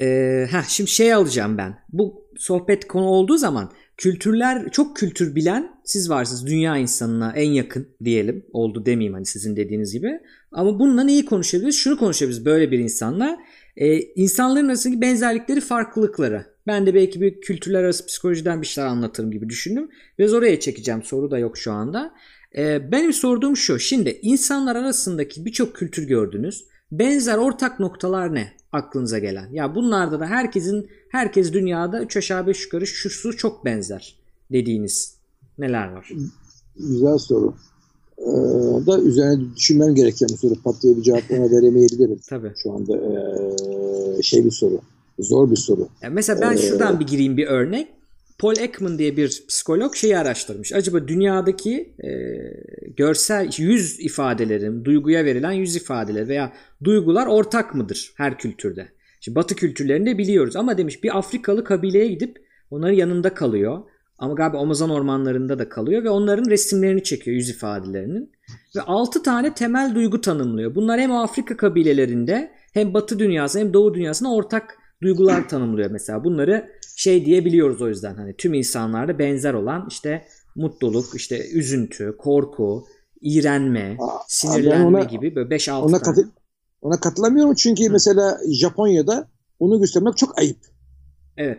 Ee, heh, şimdi şey alacağım ben. Bu sohbet konu olduğu zaman kültürler çok kültür bilen siz varsınız. Dünya insanına en yakın diyelim. Oldu demeyeyim hani sizin dediğiniz gibi. Ama bununla neyi konuşabiliriz? Şunu konuşabiliriz böyle bir insanla. Ee, insanların arasındaki benzerlikleri farklılıkları. Ben de belki bir kültürler arası psikolojiden bir şeyler anlatırım gibi düşündüm. Biraz oraya çekeceğim. Soru da yok şu anda. Ee, benim sorduğum şu. Şimdi insanlar arasındaki birçok kültür gördünüz. Benzer ortak noktalar ne aklınıza gelen ya bunlarda da herkesin herkes dünyada 3 aşağı 5 yukarı şu su çok benzer dediğiniz neler var? Güzel soru. Ee, da üzerine düşünmem gereken bir soru. Pat diye bir cevap ona veremeyebilirim. Tabii. Şu anda ee, şey bir soru. Zor bir soru. Yani mesela ben şuradan bir gireyim bir örnek. Paul Ekman diye bir psikolog şeyi araştırmış. Acaba dünyadaki e, görsel yüz ifadelerin, duyguya verilen yüz ifadeleri veya duygular ortak mıdır her kültürde? Şimdi Batı kültürlerinde biliyoruz ama demiş bir Afrikalı kabileye gidip onların yanında kalıyor. Ama galiba Amazon ormanlarında da kalıyor ve onların resimlerini çekiyor yüz ifadelerinin. Ve 6 tane temel duygu tanımlıyor. Bunlar hem Afrika kabilelerinde hem Batı dünyası hem Doğu dünyasında ortak duygular tanımlıyor mesela. Bunları şey diyebiliyoruz o yüzden hani tüm insanlarda benzer olan işte mutluluk, işte üzüntü, korku, iğrenme, sinirlenme ona, gibi böyle 5-6 ona tane. Katı, ona katılamıyorum çünkü Hı. mesela Japonya'da onu göstermek çok ayıp. Evet.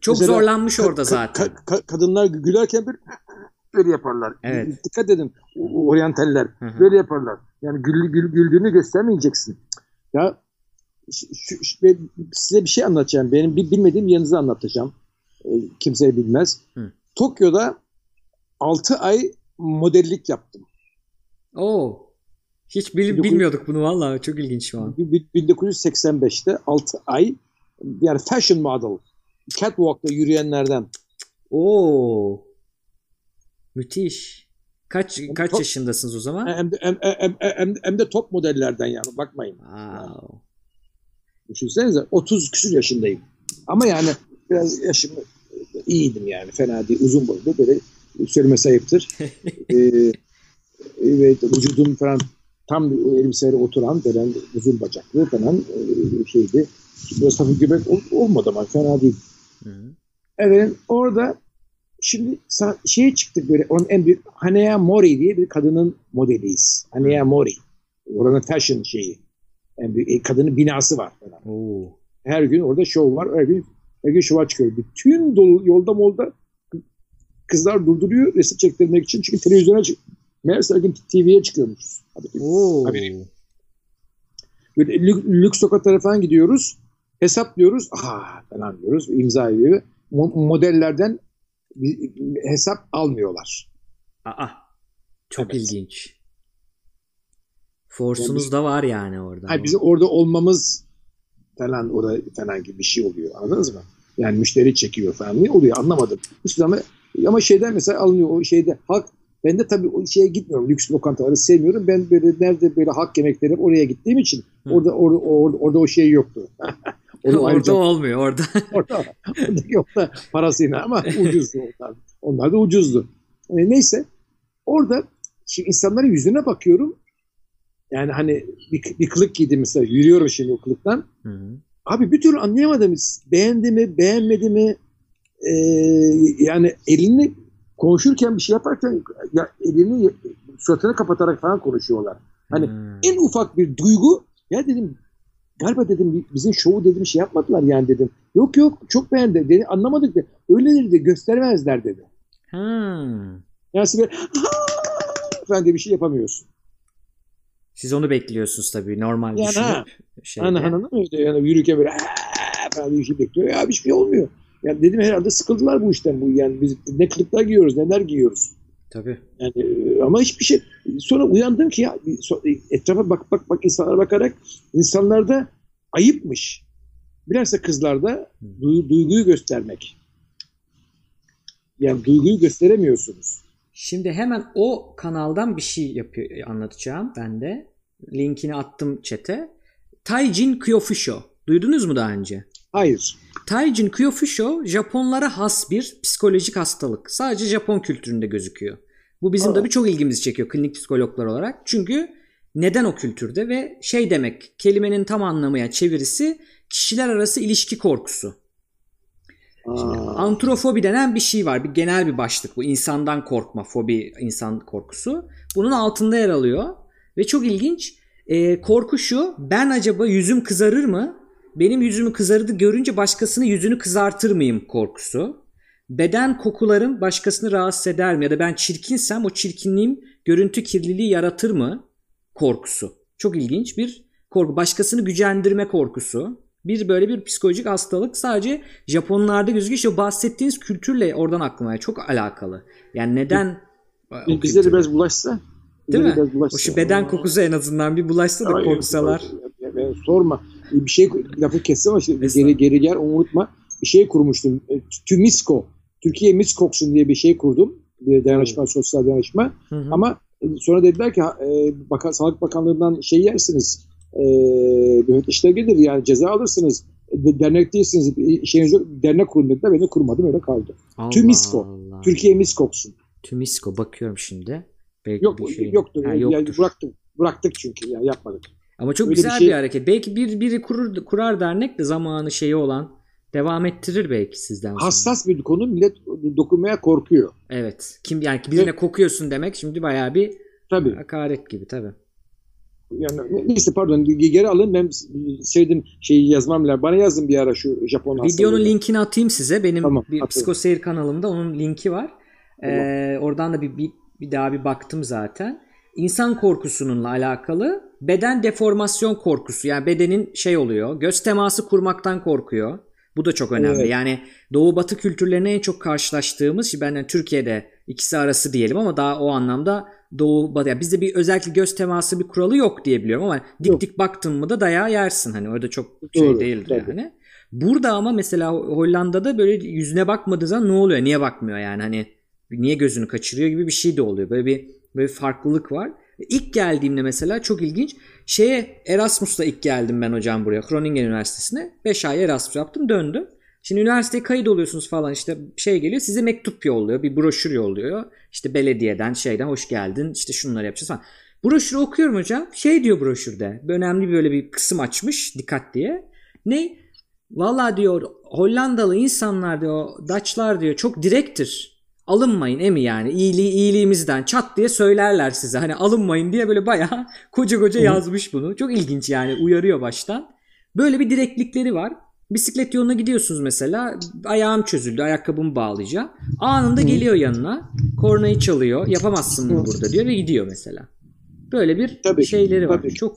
Çok mesela, zorlanmış orada zaten. Ka- ka- kadınlar gülerken bir böyle yaparlar. Evet. Dikkat edin. Oryantaller böyle yaparlar. Yani gül, gül, güldüğünü göstermeyeceksin. Ya şu, şu, size bir şey anlatacağım. Benim bilmediğim yanınızı anlatacağım. E, kimse bilmez. Hı. Tokyo'da 6 ay modellik yaptım. Oo. Hiç bil, 19, bilmiyorduk bunu vallahi çok ilginç şu an. 1985'te 6 ay yani fashion model catwalk'ta yürüyenlerden. Oo. Müthiş. Kaç kaç top, yaşındasınız o zaman? Hem de, hem, hem, hem, hem de top modellerden yani bakmayın. Wow. Düşünsenize 30 küsur yaşındayım. Ama yani biraz yaşım iyiydim yani fena değil. Uzun boylu böyle söylemesi ayıptır. ee, evet vücudum falan tam elbiselere oturan falan uzun bacaklı falan e, şeydi. Biraz hafif göbek ol, olmadı ama fena değil. Hı. Evet orada şimdi şeye çıktık böyle onun en büyük Hanea Mori diye bir kadının modeliyiz. Hanea Mori. Oranın fashion şeyi. En büyük, e, kadının binası var falan. Oo. Her gün orada show var. Her gün, her gün şova çıkıyor. Bütün dolu, yolda molda kızlar durduruyor resim çektirmek için. Çünkü televizyona çık Meğerse her gün TV'ye çıkıyormuşuz. Oo. Böyle lüks sokaklara falan gidiyoruz. Hesaplıyoruz. Aha falan diyoruz. imza ediyor. modellerden hesap almıyorlar. Aa. Çok evet. ilginç. Forsunuz yani da var yani orada. Hayır, bizim orada olmamız falan orada falan gibi bir şey oluyor. Anladınız mı? Yani müşteri çekiyor falan. Ne oluyor anlamadım. Hiçbir zaman ama şeyden mesela alınıyor o şeyde halk ben de tabii o şeye gitmiyorum. Lüks lokantaları sevmiyorum. Ben böyle nerede böyle halk yemekleri oraya gittiğim için Hı. orada orada orada, orada o şey yoktu. orada ayrıca, olmuyor orada. orada, orada yok da parasıyla ama ucuzdu onlar. Onlar da ucuzdu. E, neyse orada şimdi insanların yüzüne bakıyorum. Yani hani bir, bir kılık giydim mesela yürüyorum şimdi o kılıktan. Hı. Abi bir türlü anlayamadım. Beğendi mi, beğenmedi mi? Ee, yani elini konuşurken bir şey yaparken ya elini suratını kapatarak falan konuşuyorlar. Hani hmm. en ufak bir duygu ya dedim galiba dedim bizim şovu dedim şey yapmadılar yani dedim. Yok yok çok beğendi dedi anlamadık dedi. Öyleleri de göstermezler dedi. Hmm. Yani böyle falan diye bir şey yapamıyorsun. Siz onu bekliyorsunuz tabii normal yani düşünüp. Ha. Şeyde. Hani, hani, öyle yani yürürken böyle falan bir şey bekliyor. Ya bir şey olmuyor. Yani dedim herhalde sıkıldılar bu işten bu yani biz ne kılıklar giyiyoruz neler giyiyoruz. Tabii. Yani e, ama hiçbir şey sonra uyandım ki ya etrafa bak bak bak insanlara bakarak insanlarda ayıpmış. Bilhassa kızlarda du, duyguyu göstermek. Yani duyguyu gösteremiyorsunuz. Şimdi hemen o kanaldan bir şey yapıyor, anlatacağım ben de. Linkini attım çete. Taijin Kyofusho. Duydunuz mu daha önce? Hayır. Taijin Kyofusho Japonlara has bir psikolojik hastalık. Sadece Japon kültüründe gözüküyor. Bu bizim tabii çok ilgimizi çekiyor klinik psikologlar olarak. Çünkü neden o kültürde ve şey demek kelimenin tam anlamıya çevirisi kişiler arası ilişki korkusu. Şimdi, antrofobi denen bir şey var. Bir genel bir başlık bu. İnsandan korkma, fobi, insan korkusu. Bunun altında yer alıyor. Ve çok ilginç. Ee, korku şu. Ben acaba yüzüm kızarır mı? Benim yüzümü kızardı görünce başkasının yüzünü kızartır mıyım korkusu. Beden kokularım başkasını rahatsız eder mi? Ya da ben çirkinsem o çirkinliğim görüntü kirliliği yaratır mı? Korkusu. Çok ilginç bir korku. Başkasını gücendirme korkusu. Bir böyle bir psikolojik hastalık sadece Japonlarda gözüküyor. İşte bahsettiğiniz kültürle oradan aklıma çok alakalı. Yani neden kültür- biraz bulaşsa. Değil de mi? O şu beden kokusu en azından bir bulaşsa da korksalar. Sorma. Bir şey lafı kestim ama işte Estağfurullah. geri geri gel unutma. Bir şey kurmuştum. E, TÜMİSKO. Türkiye Miskoksun diye bir şey kurdum. Bir dayanışma, sosyal dayanışma. Hı hı. Ama e, sonra dediler ki e, Bakan, Sağlık Bakanlığı'ndan şey yersiniz. E, müfettişler gelir yani ceza alırsınız. De, dernek değilsiniz. Şeyiniz yok. Dernek kurun dediler. Ben de kurmadım öyle kaldı. Allah TÜMİSKO. Allah. Türkiye Miskoksun. TÜMİSKO bakıyorum şimdi. Belki Yok bir şey- yoktur. Ha, Yani yoktur. bıraktık. Bıraktık çünkü yani yapmadık. Ama çok Öyle bir güzel bir, şey- hareket. Belki bir biri kurur, kurar dernek de zamanı şeyi olan devam ettirir belki sizden sonra. Hassas bir konu millet dokunmaya korkuyor. Evet. Kim yani birine kokuyorsun demek şimdi bayağı bir Tabii. hakaret gibi tabii. Yani neyse pardon geri alın ben sevdim şeyi yazmam lazım. Bana yazın bir ara şu Japon Videonun hastalığını. linkini atayım size. Benim Tamam, bir atayım. psikoseyir kanalımda onun linki var. Ee, oradan da bir, bir bir daha bir baktım zaten. İnsan korkusununla alakalı beden deformasyon korkusu. Yani bedenin şey oluyor. Göz teması kurmaktan korkuyor. Bu da çok önemli. Evet. Yani doğu batı kültürlerine en çok karşılaştığımız şimdi benden Türkiye'de ikisi arası diyelim ama daha o anlamda doğu batı. Yani bizde bir özellikle göz teması bir kuralı yok diye biliyorum ama dik Yok. dik baktın mı da dayağı yersin. Hani orada çok şey Doğru, değildir tabii. yani. Burada ama mesela Hollanda'da böyle yüzüne bakmadığı zaman ne oluyor? Niye bakmıyor yani? Hani niye gözünü kaçırıyor gibi bir şey de oluyor. Böyle bir böyle bir farklılık var. İlk geldiğimde mesela çok ilginç. Şeye Erasmus'ta ilk geldim ben hocam buraya. Groningen Üniversitesi'ne. 5 ay Erasmus yaptım döndüm. Şimdi üniversiteye kayıt oluyorsunuz falan işte şey geliyor size mektup yolluyor. Bir broşür yolluyor. İşte belediyeden şeyden hoş geldin işte şunları yapacağız falan. Broşürü okuyorum hocam. Şey diyor broşürde. Bir önemli böyle bir kısım açmış dikkat diye. Ne? Valla diyor Hollandalı insanlar diyor Dutchlar diyor çok direktir. Alınmayın emi yani iyiliği iyiliğimizden çat diye söylerler size. Hani alınmayın diye böyle bayağı koca koca yazmış bunu. Çok ilginç yani uyarıyor baştan. Böyle bir direktlikleri var. Bisiklet yoluna gidiyorsunuz mesela. Ayağım çözüldü. Ayakkabımı bağlayacağım. Anında geliyor yanına. Kornayı çalıyor. Yapamazsın bunu burada diyor ve gidiyor mesela. Böyle bir Tabii, şeyleri var. tabii. Çok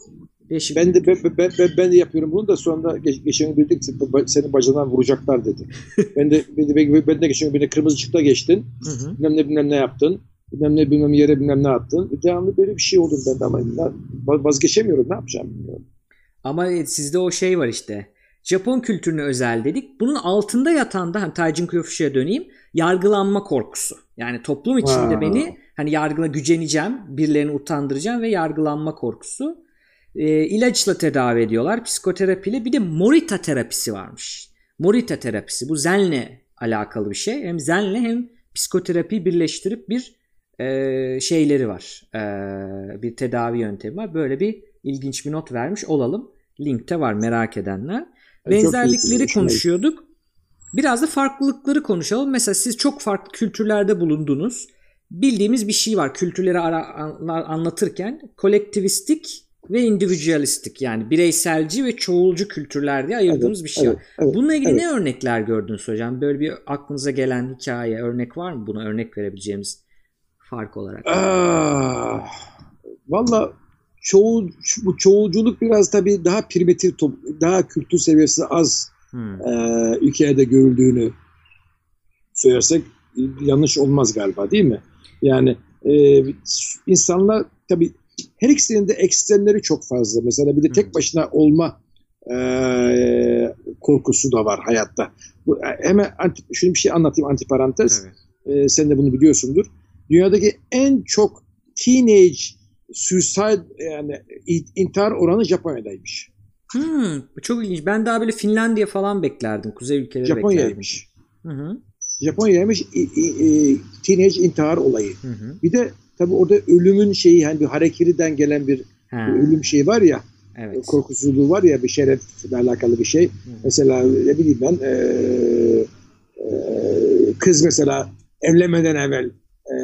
değişik. Ben de ben, ben, ben, ben de yapıyorum bunu da sonra geç, geçen gün bildik seni bacından vuracaklar dedi. ben de ben de, ben, de geçen gün birine kırmızı ışıkta geçtin. Hı hı. Bilmem ne bilmem ne yaptın. Bilmem ne bilmem yere bilmem ne attın. Devamlı böyle bir şey oldu ben de ama vazgeçemiyorum ne yapacağım bilmiyorum. Ama sizde o şey var işte. Japon kültürüne özel dedik. Bunun altında yatan da hani Taijin Kuyofushi'ye döneyim. Yargılanma korkusu. Yani toplum içinde Ha. beni hani yargıla güceneceğim, birilerini utandıracağım ve yargılanma korkusu. Ee, ilaçla tedavi ediyorlar, psikoterapiyle. Bir de Morita terapisi varmış. Morita terapisi bu zenle alakalı bir şey. Hem zenle hem psikoterapiyi birleştirip bir e, şeyleri var. E, bir tedavi yöntemi var. Böyle bir ilginç bir not vermiş olalım. Linkte var merak edenler. Benzerlikleri konuşuyorduk. Biraz da farklılıkları konuşalım. Mesela siz çok farklı kültürlerde bulundunuz. Bildiğimiz bir şey var kültürleri ara, an- anlatırken. Kolektivistik ve individualistik yani bireyselci ve çoğulcu kültürler diye ayırdığımız bir şey evet, evet, Bununla ilgili evet. ne örnekler gördünüz hocam? Böyle bir aklınıza gelen hikaye, örnek var mı buna örnek verebileceğimiz fark olarak? Ah, Valla çoğu, bu çoğulculuk biraz tabii daha primitif, daha kültür seviyesi az Hmm. e, ülkelerde görüldüğünü söylersek yanlış olmaz galiba değil mi? Yani e, insanlar tabii her ikisinin de ekstremleri çok fazla. Mesela bir de tek başına olma e, korkusu da var hayatta. Bu, hemen anti, şunu bir şey anlatayım antiparantez. Tabii. E, sen de bunu biliyorsundur. Dünyadaki en çok teenage suicide yani intihar oranı Japonya'daymış. Hmm, bu çok ilginç. Ben daha böyle Finlandiya falan beklerdim. Kuzey ülkeleri beklerdim. Japonya'ymış. Hı. Japonya'ymış i- teenage intihar olayı. Hı hı. Bir de tabii orada ölümün şeyi hani bir harekiriden gelen bir Ha. ölüm şeyi var ya Evet. korkusuzluğu var ya bir şerefle alakalı bir şey. Mesela ne bileyim ben e, e, kız mesela evlenmeden evvel e,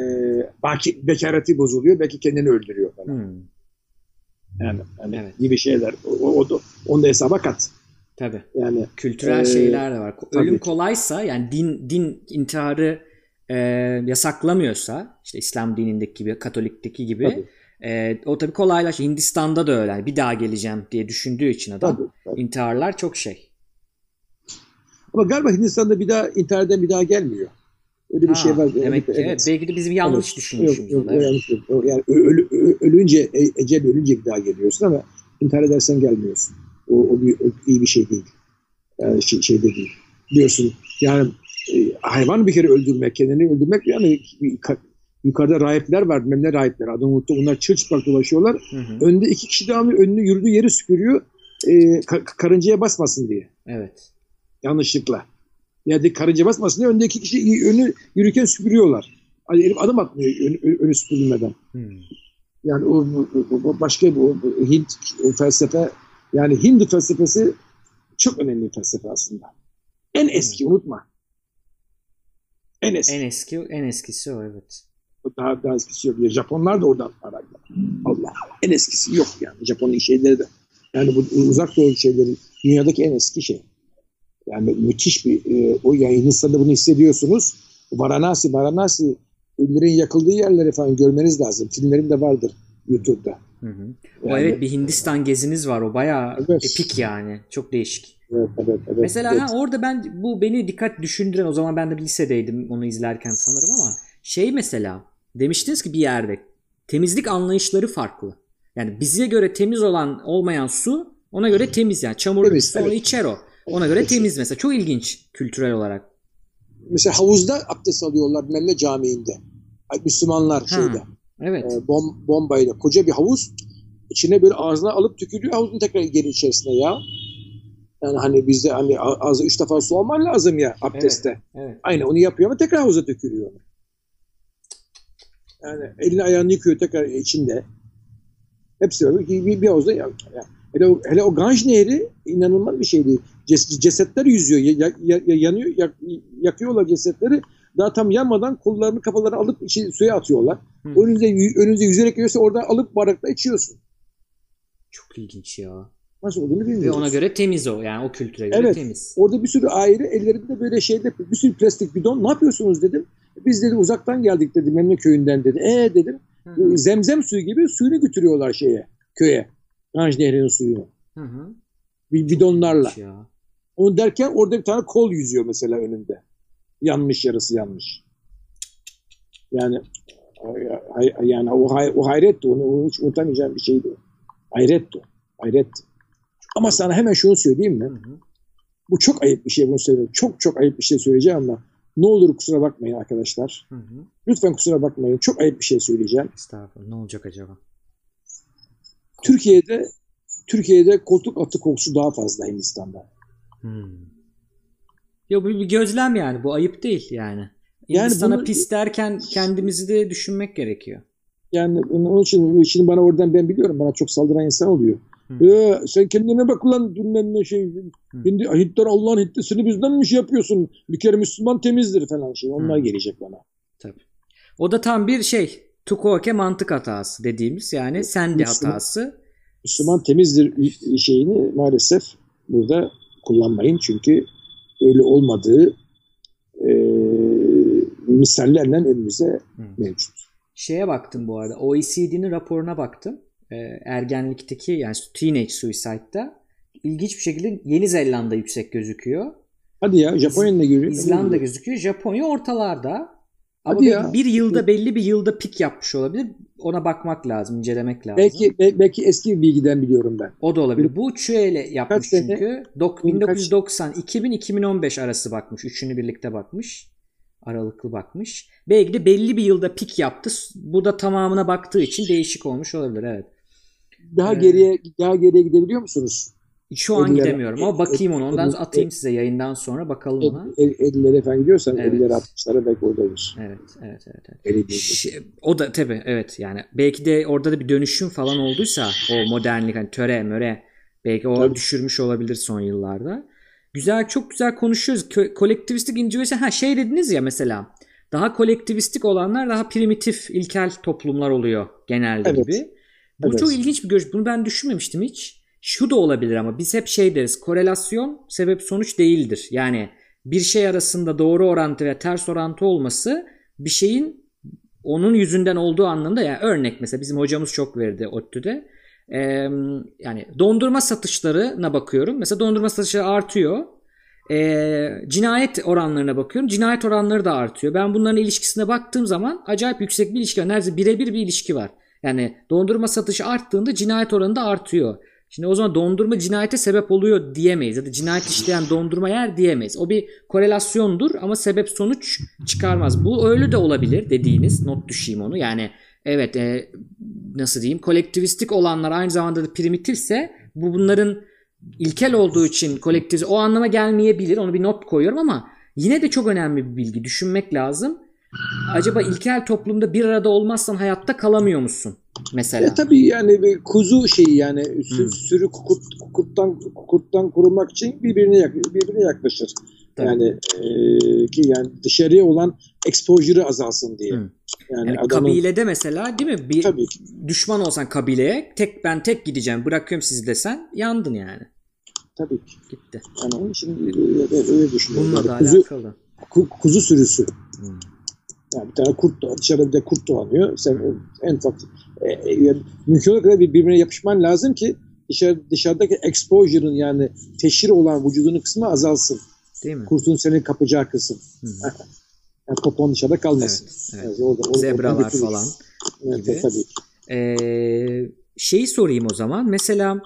baki, bekareti bozuluyor. Belki kendini öldürüyor falan. Hmm. Yani, yani Evet. gibi şeyler. O, o, o onu da hesaba kat. Tabii. Yani Kültürel Ee, şeyler de var. tabii Ölüm ki. kolaysa yani din din intiharı e, yasaklamıyorsa işte İslam dinindeki gibi Katolik'teki gibi tabii, e, o tabii kolaylaşıyor. Hindistan'da da öyle. Yani bir daha geleceğim diye düşündüğü için adam tabii, tabii. intiharlar çok şey. Ama galiba Hindistan'da bir daha eden bir daha gelmiyor. Öyle bir Ha, şey var. Demek ki evet. Belki de bizim yanlış Evet. düşünmüşüz. Yok, yok, onu, evet. yanlış yok. Yani ölü, ölünce, e- ecel ölünce bir daha geliyorsun ama intihar edersen gelmiyorsun. O, o, bir, o iyi bir şey değil. Yani şey, şey de değil. Biliyorsun yani hayvan bir kere öldürmek, kendini öldürmek yani ka- yukarıda rahipler var, bilmem ne rahipler. Adını unuttum. Onlar çırçıplak dolaşıyorlar. Hı hı. Önde iki kişi devamlı önünü yürüdüğü yeri süpürüyor. E, ka- karıncaya basmasın diye. Evet. Yanlışlıkla. Yani karınca basmasın diye önde iki kişi önü yürürken süpürüyorlar. Hani herif adım atmıyor önü, önü süpürülmeden. Hmm. Yani o, o- o başka bu bu Hint felsefe yani Hindi felsefesi çok önemli bir felsefe aslında. En eski unutma. En eski. En eski en eskisi o evet. Daha, daha eskisi yok. Ya Japonlar da oradan ararlar. Allah. En eskisi yok yani. Japon'un şeyleri de. Yani bu uzak doğu şeyleri dünyadaki en eski şey. Yani müthiş bir e, o yani Hindistan'da bunu hissediyorsunuz. Varanasi, Varanasi ölülerin yakıldığı yerleri falan görmeniz lazım. Filmlerim de vardır YouTube'da. Hı hı. O Yani- evet bir Hindistan geziniz var. O bayağı Evet. epik yani. Çok değişik. Evet, evet, evet. Mesela evet. ha, orada ben bu beni dikkat düşündüren o zaman ben de lisedeydim onu izlerken sanırım ama şey mesela demiştiniz ki bir yerde temizlik anlayışları farklı. Yani bize göre temiz olan olmayan su ona göre temiz yani çamurlu Temiz, onu evet. içer o. Ona göre temiz mesela. Çok ilginç kültürel olarak. Mesela havuzda abdest alıyorlar Melle Camii'nde. Ay, Müslümanlar Ha, şeyde. Evet. e, bom, bombayla. Koca bir havuz. İçine böyle ağzına alıp tükürüyor. Havuzun tekrar geri içerisine ya. Yani hani bizde hani ağzı üç defa su alman lazım ya abdestte. Evet. Aynen onu yapıyor ama tekrar havuza dökülüyor. Yani elini ayağını yıkıyor tekrar içinde. Hepsi öyle. Bir, bir, havuzda ya, ya. Hele, o, hele o Ganj Nehri inanılmaz bir şeydi. Ces, cesetler yüzüyor. Ya, ya- ya- yanıyor, yak- yakıyorlar cesetleri. Daha tam yanmadan kollarını kafalarını alıp içi, suya atıyorlar. Hı. Önünüzde, yü- önünüzde yüzerek geliyorsa oradan alıp bardakla içiyorsun. Çok ilginç ya. Nasıl olduğunu Ve bilmiyoruz. ona göre temiz o. Yani o kültüre göre Evet. temiz. Orada bir sürü aile ellerinde böyle şeyde bir sürü plastik bidon. Ne yapıyorsunuz dedim. Biz dedi uzaktan geldik dedi Memle köyünden dedi. E dedim. Hı hı. Zemzem suyu gibi suyunu götürüyorlar şeye köye. Ganj Nehri'nin suyunu. Hı hı. Bir bidonlarla. Onu derken orada bir tane kol yüzüyor mesela önünde. Yanmış yarısı yanmış. Yani yani o, hay, o hayretti. Onu, onu hiç unutamayacağım bir şeydi. Hayretti. Hayretti. Ama sana hemen şunu söyleyeyim mi? Hı hı. Bu çok ayıp bir şey bunu söylüyorum. Çok çok ayıp bir şey söyleyeceğim ama ne olur kusura bakmayın arkadaşlar. Hı hı. Lütfen kusura bakmayın. Çok ayıp bir şey söyleyeceğim. Estağfurullah. Ne olacak acaba? Türkiye'de Türkiye'de koltuk atı kokusu daha fazla Hindistan'da. Hmm. Ya bu bir gözlem yani. Bu ayıp değil yani. Yani Hindistan'a bunu- pis derken kendimizi de düşünmek gerekiyor. Yani onun için şimdi bana oradan ben biliyorum bana çok saldıran insan oluyor. Ee, sen kendine bak ulan bilmem ne şey. Hindi, Hintler Allah'ın Hintlisini bizden mi şey yapıyorsun? Bir kere Müslüman temizdir falan şey. Onlar Hı. gelecek bana. Tabii. O da tam bir şey. Tukoke mantık hatası dediğimiz yani sendi Müslüman- hatası. Müslüman temizdir şeyini maalesef burada kullanmayın. Çünkü öyle olmadığı e, misallerle önümüze Hı. mevcut. Şeye baktım bu arada. OECD'nin raporuna baktım. Ee, ergenlikteki yani teenage suicide'da ilginç bir şekilde Yeni Zelanda yüksek gözüküyor. Hadi ya Japonya'nın ne görüyor? İzlanda gözüküyor. Japonya ortalarda. Ama Hadi ya. bir yılda belli bir yılda pik yapmış olabilir. Ona bakmak lazım, incelemek lazım. Belki be- belki eski bir bilgiden biliyorum ben. O da olabilir. Bu Çüele yapmış Kaç çünkü. Dok- Bunun kaç- 1990, 2000, 2015 arası bakmış. Üçünü birlikte bakmış. Aralıklı bakmış. Belki de belli bir yılda pik yaptı. Bu da tamamına baktığı için değişik olmuş olabilir. Evet. Daha Ee, geriye daha geriye gidebiliyor musunuz? Şu an Ellere- gidemiyorum ama bakayım ona. Ondan el- atayım size yayından sonra bakalım ona. 50'lere falan gidiyorsan Evet. 50'lere 60'lara belki oradaymış. Evet, evet, evet. evet. 50 değil. Ş- o da tabii evet yani belki de orada da bir dönüşüm falan olduysa o modernlik hani töre möre belki o Tabii. düşürmüş olabilir son yıllarda. Güzel çok güzel konuşuyoruz. Kö- kolektivistik individualist ha şey dediniz ya mesela daha kolektivistik olanlar daha primitif ilkel toplumlar oluyor genelde Evet. gibi. Bu Evet. çok ilginç bir görüş. Bunu ben düşünmemiştim hiç. Şu da olabilir ama biz hep şey deriz. Korelasyon sebep sonuç değildir. Yani bir şey arasında doğru orantı ve ters orantı olması bir şeyin onun yüzünden olduğu anlamda yani örnek mesela bizim hocamız çok verdi ODTÜ'de. Ee, yani dondurma satışlarına bakıyorum. Mesela dondurma satışları artıyor. Ee, cinayet oranlarına bakıyorum. Cinayet oranları da artıyor. Ben bunların ilişkisine baktığım zaman acayip yüksek bir ilişki var. Neredeyse birebir bir ilişki var. Yani dondurma satışı arttığında cinayet oranı da artıyor. Şimdi o zaman dondurma cinayete sebep oluyor diyemeyiz. Ya da cinayet işleyen dondurma yer diyemeyiz. O bir korelasyondur ama sebep sonuç çıkarmaz. Bu öyle de olabilir dediğiniz. Not düşeyim onu. Yani evet e, nasıl diyeyim kolektivistik olanlar aynı zamanda da primitifse bu bunların ilkel olduğu için kolektif o anlama gelmeyebilir. Onu bir not koyuyorum ama yine de çok önemli bir bilgi. Düşünmek lazım. Acaba ilkel toplumda bir arada olmazsan hayatta kalamıyor musun? Mesela. E, tabii yani bir kuzu şeyi yani Hmm. sürü kurt, kurttan kurttan korunmak için birbirine yak, birbirine yaklaşır. Tabii. Yani e, ki yani dışarıya olan exposure'ı azalsın diye. Hmm. Yani, Yani adamın kabilede mesela değil mi? Bir tabii düşman olsan kabileye tek ben tek gideceğim bırakıyorum sizi desen yandın yani. tabii ki. Gitti. Yani onun için öyle, öyle düşünüyorum. Bununla Yani da kuzu, alakalı. ku- kuzu sürüsü. Hmm. Yani bir tane kurt doğ- dışarıda bir de kurt dolanıyor. Sen en ufak e, e, mümkün olduğu kadar bir- birbirine yapışman lazım ki dışarı, dışarıdaki exposure'ın yani teşhir olan vücudunun kısmı azalsın. Değil mi? Kurtun seni kapacağı kısım. Yani popon dışarıda kalmasın. Evet, evet. Yani orada- orada- Zebralar falan. Evet, gibi. tabii. Ee, şeyi sorayım o zaman. Mesela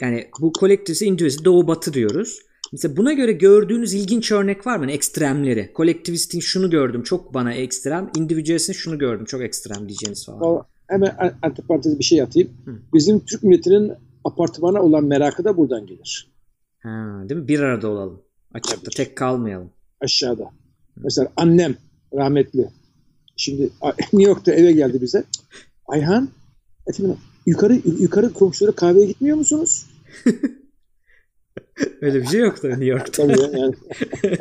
yani bu kolektifse individualist doğu batı diyoruz. Mesela buna göre gördüğünüz ilginç örnek var mı? Yani ekstremleri. Kolektivistin şunu gördüm çok bana ekstrem. Individualistin şunu gördüm çok ekstrem diyeceğiniz falan. O- Hemen an- antiparantez bir şey atayım. Hı. Bizim Türk milletinin apartmana olan merakı da buradan gelir. Ha, değil mi? Bir arada olalım. Açıkta tek kalmayalım. Aşağıda. Mesela annem rahmetli. Şimdi New York'ta eve geldi bize. Ayhan efendim yukarı yukarı komşulara kahveye gitmiyor musunuz? Öyle bir şey yoktu New York'ta. Tabii ya, yani.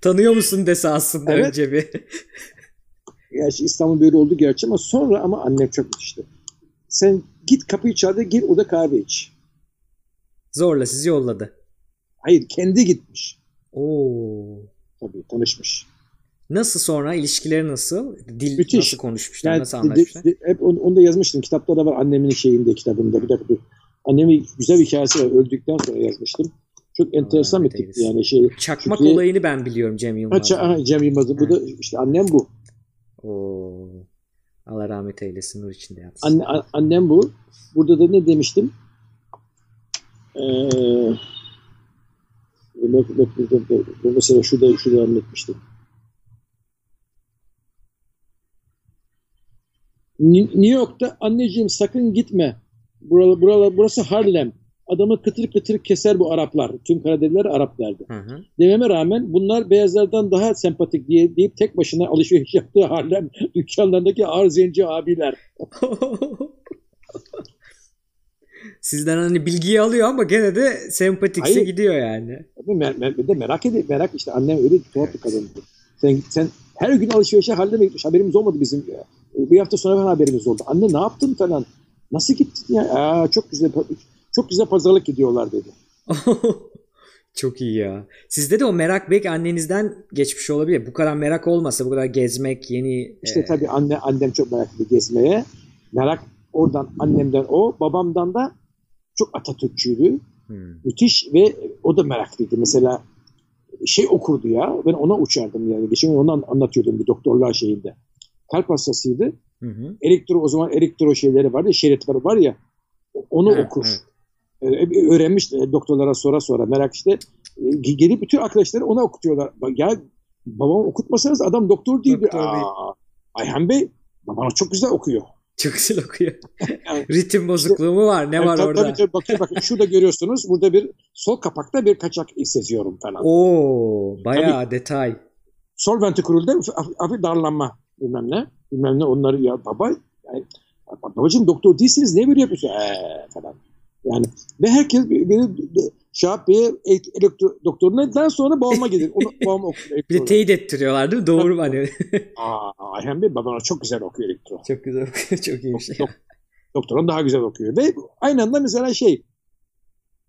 Tanıyor musun dese aslında Evet. önce bir. Gerçi İstanbul böyle oldu gerçi ama sonra ama annem çok müthişti. Sen git kapıyı çal da gir orada kahve iç. Zorla sizi yolladı. Hayır kendi gitmiş. Oo. Tabii tanışmış. Nasıl sonra ilişkileri nasıl? Dil Müthiş. nasıl konuşmuşlar? Yani nasıl de- anlaşmışlar? de- hep onu, onu da yazmıştım. Kitapta da var annemin şeyinde kitabında. Bir dakika dur. Annemin güzel bir hikayesi var. Öldükten sonra yazmıştım. Çok enteresan bir rahmet tipti yani şey. Çakmak Çünkü- olayını ben biliyorum Cem Ha, Yılmaz'dan. ça- aha, Cem Yılmaz'ın. Bu da işte annem bu. Oo. Allah rahmet eylesin nur içinde yatsın. Anne, a- annem bu. Burada da ne demiştim? Ee, bak, bak, burada, da- mesela şurada, şurada anlatmıştım. New York'ta anneciğim sakın gitme. Buralı, buralı, burası Harlem. Adamı kıtır kıtır keser bu Araplar. Tüm Karadeliler Arap derdi. Hı hı. Dememe rağmen bunlar beyazlardan daha sempatik diye deyip tek başına alışveriş yaptığı Harlem dükkanlarındaki ağır zenci abiler. Sizden hani bilgiyi alıyor ama gene de sempatikse Hayır. gidiyor yani. Mer- mer- de merak edip merak işte annem öyle tuhaf bir kadındı. Sen, sen her gün alışverişe Harlem'e gitmiş haberimiz olmadı bizim ya. Bir hafta sonra falan haberimiz oldu. Anne ne yaptın falan. Nasıl gittin ya? Aa, çok güzel çok güzel pazarlık gidiyorlar dedi. Çok iyi ya. Sizde de o merak belki annenizden geçmiş olabilir. Bu kadar merak olmasa bu kadar gezmek, yeni İşte e, tabii anne annem çok meraklı gezmeye. Merak oradan annemden o, babamdan da çok Atatürkçüydü. hmm. Müthiş ve o da meraklıydı. Mesela şey okurdu ya. Ben ona uçardım yani. Geçen gün onu an- anlatıyordum bir doktorlar şeyinde. Kalp hastasıydı. Hı hı. Elektro o zaman elektro şeyleri vardı. Şeritleri var ya. Onu Evet, okur. evet. Ee, öğrenmiş de doktorlara sonra sonra merak işte. Ee, gelip bütün arkadaşları ona okutuyorlar. Ya babam okutmasanız adam doktor değil. Doktor değil. Aa, Ayhan Bey babanız çok güzel okuyor. Çok güzel okuyor. Ritim bozukluğu mu var? Ne var tabii, orada? Tabii tabii bakın bakın şurada görüyorsunuz. Burada bir sol kapakta bir kaçak seziyorum falan. Oo, bayağı detay. Sol ventrikülde hafif, darlanma bilmem ne. Bilmem ne onları ya baba yani, babacığım doktor değilsiniz niye böyle yapıyorsun? Eee falan. Yani ve herkes beni Şahap Bey'e doktorundan sonra babama gelir. Onu babam okuyor. Bir de teyit ettiriyorlar değil mi? Doğru mu hani? Aa, Ayhan Bey babana çok güzel okuyor elektro. Çok güzel okuyor. Çok iyi bir şey. Dok, doktorun daha güzel okuyor. Ve aynı anda mesela şey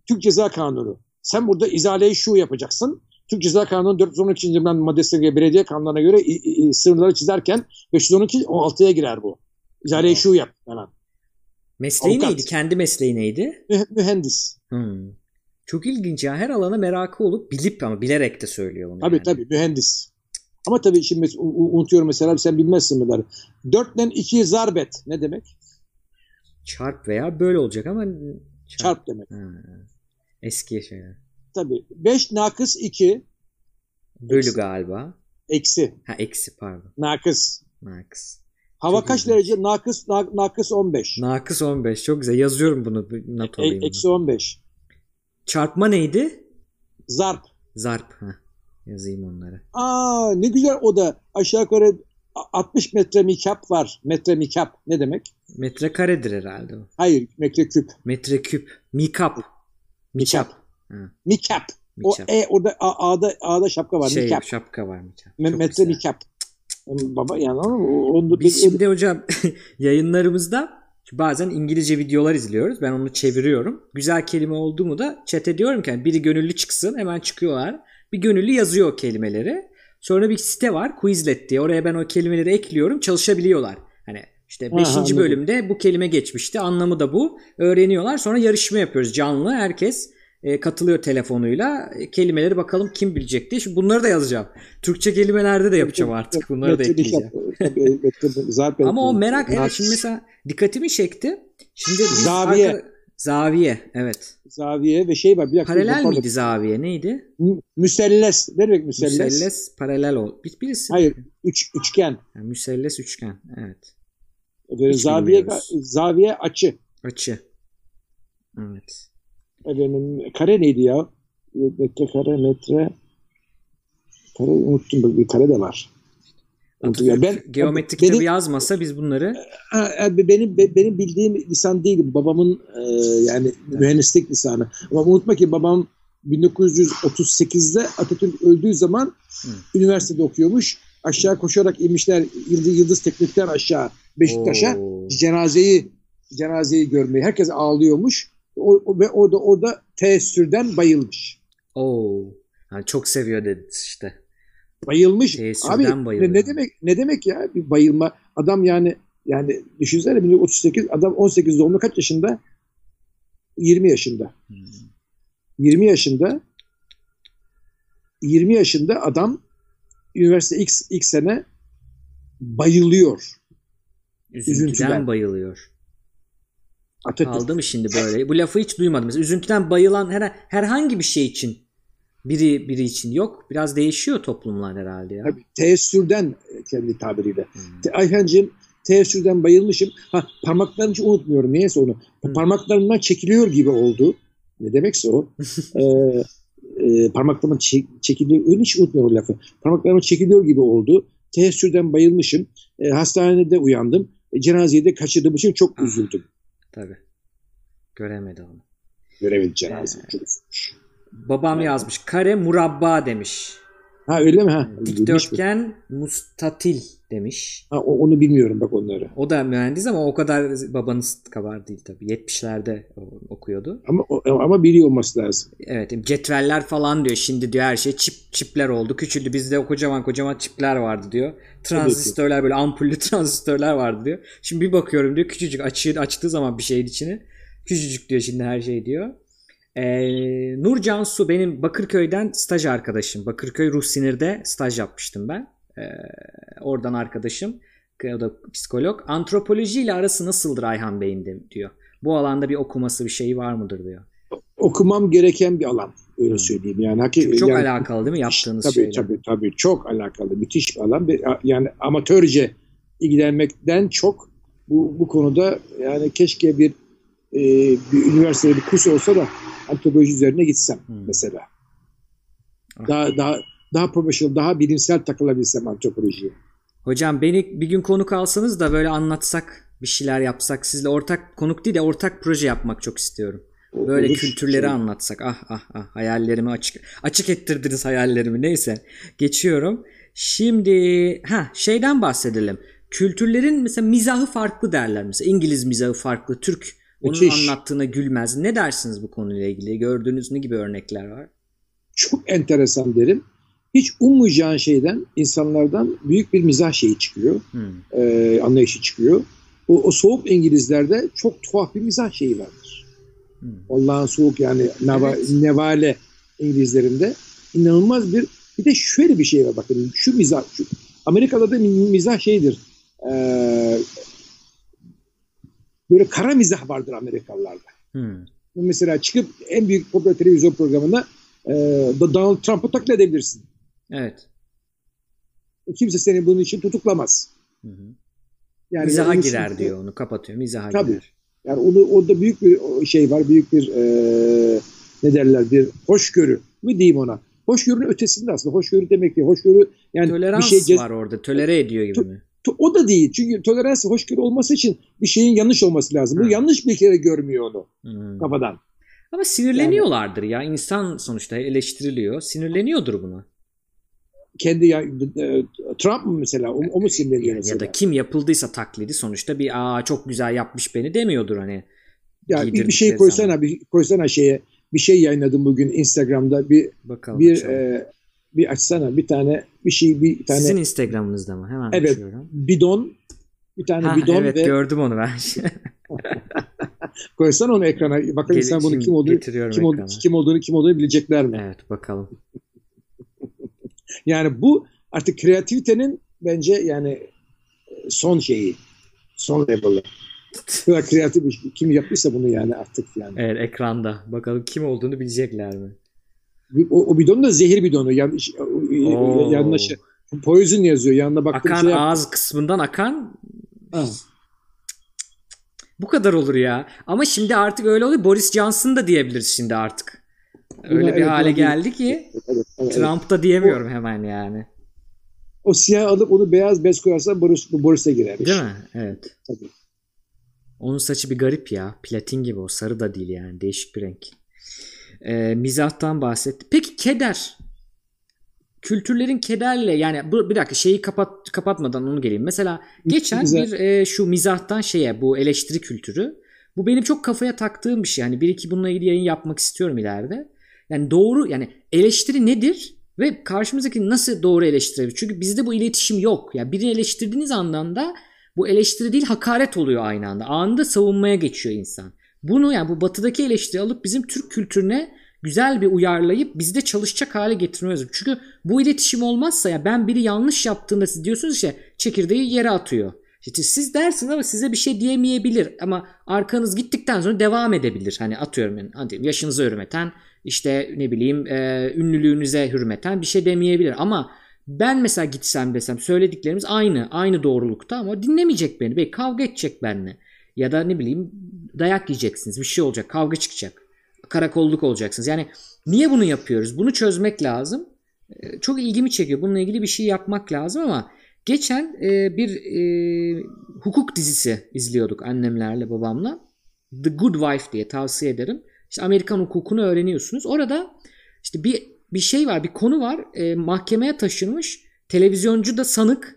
Türk Ceza Kanunu. Sen burada izaleyi şu yapacaksın. Türk Ceza Kanunu 412. maddesi ve belediye kanunlarına göre sınırları çizerken 512 16'ya girer bu. İzaleyi şu yap falan. Mesleği Avukat. neydi? Kendi mesleği neydi? mühendis. Hmm. Çok ilginç ya. Her alana merakı olup bilip ama bilerek de söylüyor bunu. Tabii yani. tabii mühendis. Ama tabii şimdi unutuyorum mesela sen bilmezsin bunları. 4'ten 2'yi zarbet ne demek? Çarp veya böyle olacak ama çarp, çarp demek. Ha. Eski şeyler. Tabii. 5 nakıs 2 bölü eksi. galiba. Eksi. Ha eksi pardon. Nakıs. Nakıs. Hava Çok kaç ilginç. derece? Nakıs na, nakıs 15. Nakıs 15. Çok güzel. Yazıyorum bunu. Not e, eksi 15. Çarpma neydi? Zarp. Zarp. Heh. Yazayım onları. Aa ne güzel o da. Aşağı yukarı 60 metre mikap var. Metre mikap ne demek? Metre karedir herhalde o. Hayır metre küp. Metre küp. Mikap. Mikap. Mikap. O e orada A'da A'da şapka var. Şey, mikap. şapka var mikap. Me- metre güzel. mikap. Baba yani onu, Biz şimdi hocam yayınlarımızda bazen İngilizce videolar izliyoruz. Ben onu çeviriyorum. Güzel kelime oldu mu da chat'e diyorum ki biri gönüllü çıksın. Hemen çıkıyorlar. Bir gönüllü yazıyor o kelimeleri. Sonra bir site var Quizlet diye. Oraya ben o kelimeleri ekliyorum. Çalışabiliyorlar. Hani işte 5. bölümde bu kelime geçmişti. Anlamı da bu. Öğreniyorlar. Sonra yarışma yapıyoruz canlı. Herkes e, katılıyor telefonuyla. E, kelimeleri bakalım kim bilecek diye. Şimdi bunları da yazacağım. Türkçe kelimelerde de yapacağım artık. Bunları da ekleyeceğim. Ama o merak evet şimdi mesela dikkatimi çekti. Şimdi Zaviye. Arka, zaviye evet. Zaviye ve şey var. Bir dakika, paralel miydi zaviye neydi? Müselles. Ne demek müselles? Müselles paralel ol. Bir, birisi. Hayır. Üç, üçgen. Yani müselles üçgen. Evet. Zaviye, zaviye açı. Açı. Evet. Efendim, kare neydi ya? Metre kare metre kare unuttum bir kare de var. Ya ben geometrik benim, kitabı yazmasa biz bunları benim benim bildiğim lisan değil babamın e, yani mühendislik lisanı. Ama unutma ki babam 1938'de Atatürk öldüğü zaman Hı. üniversitede okuyormuş. Aşağı koşarak inmişler Yıldız, Yıldız Teknik'ten aşağı Beşiktaş'a cenazeyi cenazeyi görmeyi. Herkes ağlıyormuş. O, ve orada orada teessürden bayılmış. Oo. Yani çok seviyor dedi işte. Bayılmış. Abi bayılıyor. ne demek ne demek ya bir bayılma. Adam yani yani düşünsene 1938 adam 18 doğumlu kaç yaşında? 20 yaşında. Hmm. 20 yaşında 20 yaşında adam üniversite ilk, ilk sene bayılıyor. Üzüntüden, Üzüntüden. bayılıyor. Atatürk. Kaldı mı şimdi böyle? Bu lafı hiç duymadım. Mesela üzüntüden bayılan her, herhangi bir şey için biri biri için yok. Biraz değişiyor toplumlar herhalde ya. Tabii, teessürden kendi tabiriyle. Hmm. Ayhancığım teessürden bayılmışım. Ha parmaklarını hiç unutmuyorum. Neyse onu. Hmm. Parmaklarımdan çekiliyor gibi oldu. Ne demekse o. ee, e, parmaklarımın çek, çekiliyor. Öyle hiç unutmuyorum o lafı. Parmaklarımın çekiliyor gibi oldu. Teessürden bayılmışım. E, hastanede uyandım. E, cenazeyi de kaçırdığım için çok ah. üzüldüm. Tabii. Göremedi onu. Göremedi cenaze. Ee, babam yazmış. Kare murabba demiş. Ha öyle mi? Ha, Dikdörtgen mustatil demiş. Ha, onu bilmiyorum bak onları. O da mühendis ama o kadar babanız kadar değil tabii. 70'lerde okuyordu. Ama ama biliyor olması lazım. Evet cetveller falan diyor. Şimdi diyor her şey çip çipler oldu. Küçüldü. Bizde o kocaman kocaman çipler vardı diyor. Transistörler böyle ampullü transistörler vardı diyor. Şimdi bir bakıyorum diyor küçücük açığı açtığı zaman bir şeyin içini küçücük diyor şimdi her şey diyor. Ee, Nur Cansu benim Bakırköy'den staj arkadaşım. Bakırköy Ruh Sinir'de staj yapmıştım ben. Ee, oradan arkadaşım. O da psikolog. Antropoloji ile arası nasıldır Ayhan Bey'in diyor. Bu alanda bir okuması bir şey var mıdır diyor. Okumam gereken bir alan. Öyle hmm. söyleyeyim. Yani, haki, çok yani, alakalı değil mi yaptığınız tabii? Tabii tabii çok alakalı. Müthiş bir alan. Yani amatörce ilgilenmekten çok bu, bu konuda yani keşke bir, e, bir üniversitede bir kurs olsa da antropoloji üzerine gitsem hmm. mesela. Ah. Daha daha daha profesyonel, daha bilimsel takılabilsem antropolojiye. Hocam beni bir gün konuk alsanız da böyle anlatsak, bir şeyler yapsak, sizle ortak konuk değil de ortak proje yapmak çok istiyorum. Böyle Olur. kültürleri şey. anlatsak. Ah ah ah hayallerimi açık açık ettirdiniz hayallerimi. Neyse. Geçiyorum. Şimdi ha şeyden bahsedelim. Kültürlerin mesela mizahı farklı derler mesela. İngiliz mizahı farklı, Türk onun Müthiş. anlattığına gülmez. Ne dersiniz bu konuyla ilgili? Gördüğünüz ne gibi örnekler var? Çok enteresan derim. Hiç ummayacağın şeyden, insanlardan büyük bir mizah şeyi çıkıyor. Hmm. E, anlayışı çıkıyor. O, o soğuk İngilizlerde çok tuhaf bir mizah şeyi vardır. Hmm. Allah'ın soğuk yani neva, evet. nevale İngilizlerinde inanılmaz bir bir de şöyle bir şey var bakın şu mizah şu, Amerika'da da mizah şeydir ee, böyle kara mizah vardır Amerikalılarda. Hmm. Mesela çıkıp en büyük popüler televizyon programında e, Donald Trump'ı taklit edebilirsin. Evet. Kimse seni bunun için tutuklamaz. Hı hı. Yani mizaha girer için, diyor onu kapatıyor. Mizaha tabii. girer. Yani onu, orada büyük bir şey var. Büyük bir e, ne derler bir hoşgörü mü diyeyim ona. Hoşgörünün ötesinde aslında. Hoşgörü demek değil. Hoşgörü yani Tolerans bir şey var orada. Tolere ediyor gibi mi? O da değil. Çünkü tolerans hoşgörü olması için bir şeyin yanlış olması lazım. Bu yanlış bir kere görmüyor onu hmm. kafadan. Ama sinirleniyorlardır yani, ya. İnsan sonuçta eleştiriliyor. Sinirleniyordur buna. Kendi ya, e, Trump mı mesela? O, o mu sinirleniyor mesela? Ya da kim yapıldıysa taklidi sonuçta bir aa çok güzel yapmış beni demiyordur hani. Ya bir, bir şey koysana zaman. bir koysana şeye bir şey yayınladım bugün Instagram'da bir Bakalım, bir e, bir açsana bir tane bir şey bir tane. Sizin Instagram'ınızda mı? Hemen evet, açıyorum. Bidon bir tane ha, bidon evet, ve gördüm onu ben. Koysan onu ekrana. Bakalım sen bunu kim olduğunu kim, ol, kim olduğunu kim olduğunu bilecekler mi? Evet bakalım. Yani bu artık kreativitenin bence yani son şeyi. Son level'ı. kadar kreatif şey. Kim yapmışsa bunu yani artık yani. Evet ekranda. Bakalım kim olduğunu bilecekler mi? O, o bidon da zehir bidonu. Yan, yanına şey, poison yazıyor. Yanına baktım akan şey ağız kısmından akan ha. Bu kadar olur ya. Ama şimdi artık öyle oluyor. Boris Johnson da diyebiliriz şimdi artık. Öyle bir evet, hale geldi ki evet, evet, Trump da diyemiyorum o, hemen yani. O siyah alıp onu beyaz bez koyarsan Boris, Boris'e girer. Değil mi? Evet. Tabii. Onun saçı bir garip ya. Platin gibi o. Sarı da değil yani. Değişik bir renk. Ee, mizahtan bahsetti. Peki keder. Kültürlerin kederle yani bu, bir dakika şeyi kapat kapatmadan onu geleyim. Mesela geçen Güzel. bir e, şu mizahtan şeye bu eleştiri kültürü. Bu benim çok kafaya taktığım bir şey. Yani bir iki bununla ilgili yayın yapmak istiyorum ileride. Yani doğru yani eleştiri nedir ve karşımızdaki nasıl doğru eleştirebilir? Çünkü bizde bu iletişim yok. Yani birini eleştirdiğiniz andan da bu eleştiri değil hakaret oluyor aynı anda. Anında savunmaya geçiyor insan. Bunu yani bu batıdaki eleştiri alıp bizim Türk kültürüne güzel bir uyarlayıp bizde çalışacak hale getirmemiz. Çünkü bu iletişim olmazsa ya ben biri yanlış yaptığında siz diyorsunuz işte çekirdeği yere atıyor. İşte siz dersiniz ama size bir şey diyemeyebilir ama arkanız gittikten sonra devam edebilir. Hani atıyorum yani yaşınıza hürmeten işte ne bileyim e, ünlülüğünüze hürmeten bir şey demeyebilir ama ben mesela gitsem desem söylediklerimiz aynı aynı doğrulukta ama dinlemeyecek beni. Belki kavga edecek benimle. Ya da ne bileyim dayak yiyeceksiniz. Bir şey olacak. Kavga çıkacak. Karakolluk olacaksınız. Yani niye bunu yapıyoruz? Bunu çözmek lazım. Ee, çok ilgimi çekiyor. Bununla ilgili bir şey yapmak lazım ama geçen e, bir e, hukuk dizisi izliyorduk annemlerle babamla. The Good Wife diye tavsiye ederim. İşte Amerikan hukukunu öğreniyorsunuz. Orada işte bir bir şey var, bir konu var. E, mahkemeye taşınmış. Televizyoncu da sanık.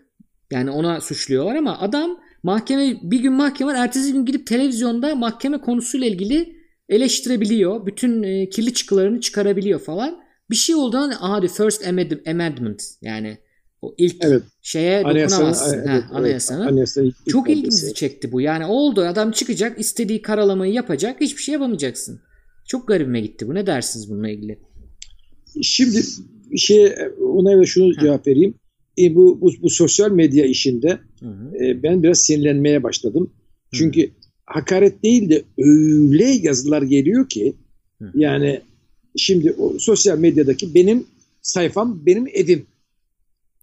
Yani ona suçluyorlar ama adam Mahkeme bir gün mahkeme var. Ertesi gün gidip televizyonda mahkeme konusuyla ilgili eleştirebiliyor. Bütün e, kirli çıkılarını çıkarabiliyor falan. Bir şey olduğunda aha the first amendment yani o ilk evet. şeye dokunamazsın. Evet, ha, anayasanın. Evet, Çok ilgimizi çekti bu. Yani oldu adam çıkacak istediği karalamayı yapacak hiçbir şey yapamayacaksın. Çok garibime gitti bu. Ne dersiniz bununla ilgili? Şimdi şey ona şunu ha. cevap vereyim e, bu, bu, bu sosyal medya işinde hı hı. E, ben biraz sinirlenmeye başladım. Çünkü hı. hakaret değil de öyle yazılar geliyor ki hı. yani şimdi o sosyal medyadaki benim sayfam benim evim.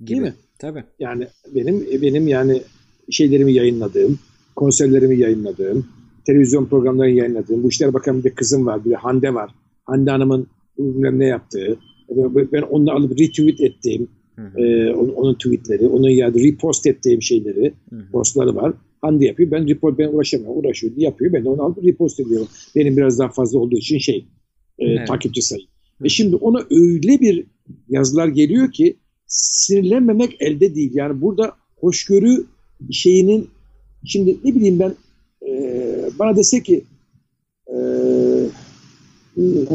Değil Gibi. mi? Tabii. Yani benim benim yani şeylerimi yayınladığım konserlerimi yayınladığım, televizyon programlarını yayınladığım, bu işlere bakan bir de kızım var, bir de Hande var. Hande Hanım'ın bilmem ne yaptığı, ben onu alıp retweet ettiğim, e, onun, onun tweetleri, onun ya repost ettiğim şeyleri, hı hı. postları var. Hande yapıyor, ben report, ben uğraşamam, uğraşıyor, yapıyor, ben de onu alıp repost ediyorum. Benim biraz daha fazla olduğu için şey, e, evet. takipçi sayı. Ve şimdi ona öyle bir yazılar geliyor ki sinirlenmemek elde değil. Yani burada hoşgörü şeyinin şimdi ne bileyim ben e, bana dese ki e,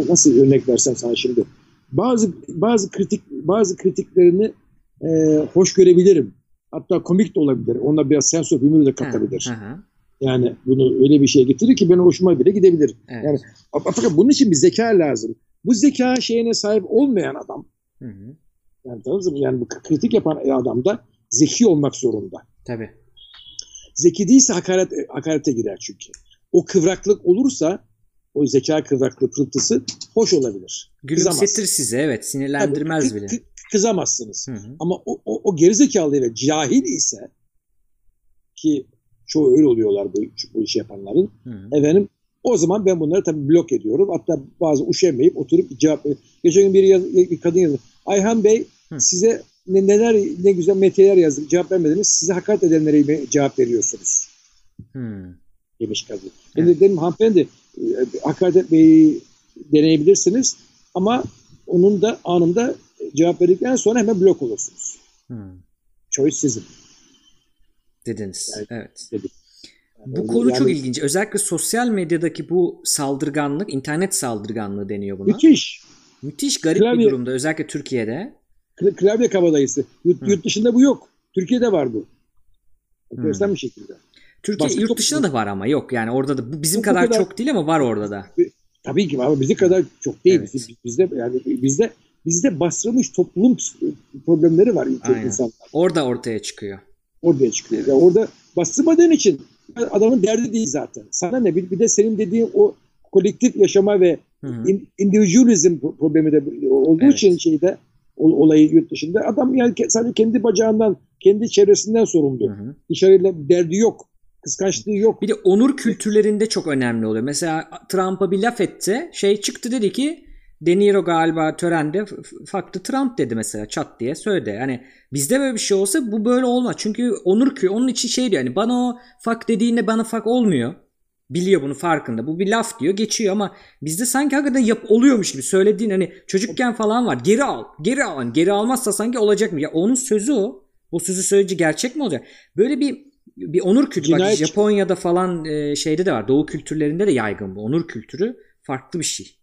nasıl örnek versem sana şimdi bazı bazı kritik bazı kritiklerini e, hoş görebilirim. Hatta komik de olabilir. Ona biraz sens of humor da katabilir. Hı hı. Yani bunu öyle bir şeye getirir ki ben hoşuma bile gidebilir. Evet. Yani fakat bunun için bir zeka lazım. Bu zeka şeyine sahip olmayan adam hı hı. yani mı? Yani bu kritik yapan adam da zeki olmak zorunda. Tabii. Zeki değilse hakaret, hakarete girer çünkü. O kıvraklık olursa o zeka kıvraklığı pırıltısı hoş olabilir. Gülümsetir size evet sinirlendirmez Tabii, bile. Kızamazsınız. Hı hı. Ama o, o, o gerizekalı ve cahil ise ki çoğu öyle oluyorlar bu, bu işi yapanların. Hı hı. Efendim o zaman ben bunları tabii blok ediyorum. Hatta bazı uşemayıp oturup cevap Geçen gün bir, yaz, bir kadın yazdı. Ayhan Bey Hı. size ne, neler ne güzel meteler yazdık cevap vermediniz. Size hakaret edenlere cevap veriyorsunuz. Hmm. Demiş kadın. Ben de dedim hanımefendi e, hakaret etmeyi deneyebilirsiniz ama onun da anında cevap verdikten sonra hemen blok olursunuz. Hmm. Choice sizin. Dediniz. Yani, evet. Dedim. Yani bu konu yani, çok ilginç. Özellikle sosyal medyadaki bu saldırganlık, internet saldırganlığı deniyor buna. Müthiş. Müthiş garip Klavye, bir durumda özellikle Türkiye'de klavye kabadayısı. Yurt, yurt dışında bu yok. Türkiye'de var bu. Enteresan hmm. bir şekilde. Türkiye Baskı yurt dışında da var ama yok. Yani orada da bizim kadar, kadar çok değil ama var orada da. Tabii ki ama bizim kadar çok değil. Evet. Biz, bizde yani bizde bizde bastırılmış toplum problemleri var insanlar. Orada ortaya çıkıyor. Ortaya çıkıyor. Yani orada bastırmadığın için adamın derdi değil zaten. Sana ne? Bir, bir de senin dediğin o kolektif yaşama ve in, individualizm problemi de olduğu evet. için şeyde olayı yurt dışında. Adam yani sadece kendi bacağından, kendi çevresinden sorumlu. Hı hı. Dışarıyla derdi yok. Kıskançlığı yok. Bir de onur kültürlerinde çok önemli oluyor. Mesela Trump'a bir laf etti. Şey çıktı dedi ki De Niro galiba törende faktı Trump dedi mesela çat diye söyledi. Yani bizde böyle bir şey olsa bu böyle olmaz. Çünkü onur kü onun için şey diyor yani bana o fak dediğinde bana fak olmuyor. Biliyor bunu farkında. Bu bir laf diyor geçiyor ama bizde sanki hakikaten yap oluyormuş gibi söylediğin hani çocukken falan var. Geri al. Geri al. Yani geri almazsa sanki olacak mı? Ya onun sözü o. O sözü söyleyince gerçek mi olacak? Böyle bir bir onur kültürü. Bak Japonya'da falan e, şeyde de var. Doğu kültürlerinde de yaygın bu. Onur kültürü farklı bir şey.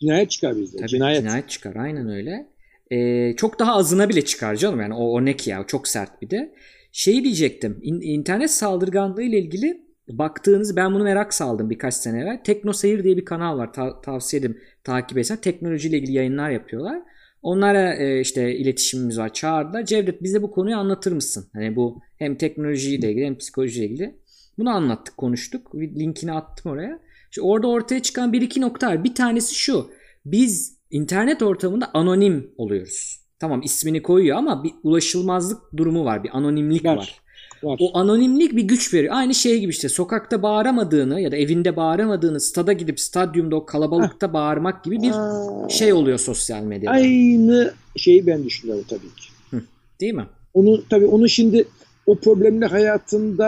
Cinayet çıkar bizde. Tabii cinayet. cinayet çıkar. Aynen öyle. Ee, çok daha azına bile çıkar canım. Yani o, o ne ki ya? Çok sert bir de. Şeyi diyecektim. İn, internet saldırganlığı ile ilgili baktığınız ben bunu merak saldım birkaç sene evvel. Tekno Seyir diye bir kanal var. Ta- tavsiye ederim takip etsen. Teknolojiyle ilgili yayınlar yapıyorlar. Onlara e, işte iletişimimiz var. Çağırdılar. Cevdet bize bu konuyu anlatır mısın? Hani bu hem teknolojiyle ilgili hem psikolojiyle ilgili. Bunu anlattık, konuştuk. Linkini attım oraya. İşte orada ortaya çıkan bir iki nokta var. Bir tanesi şu. Biz internet ortamında anonim oluyoruz. Tamam ismini koyuyor ama bir ulaşılmazlık durumu var. Bir anonimlik var. var. Var. O anonimlik bir güç veriyor. Aynı şey gibi işte sokakta bağıramadığını ya da evinde bağıramadığını stada gidip stadyumda o kalabalıkta Heh. bağırmak gibi bir Aa, şey oluyor sosyal medyada. Aynı şeyi ben düşünüyorum tabii ki. Hı, değil mi? Onu tabii onu şimdi o problemli hayatında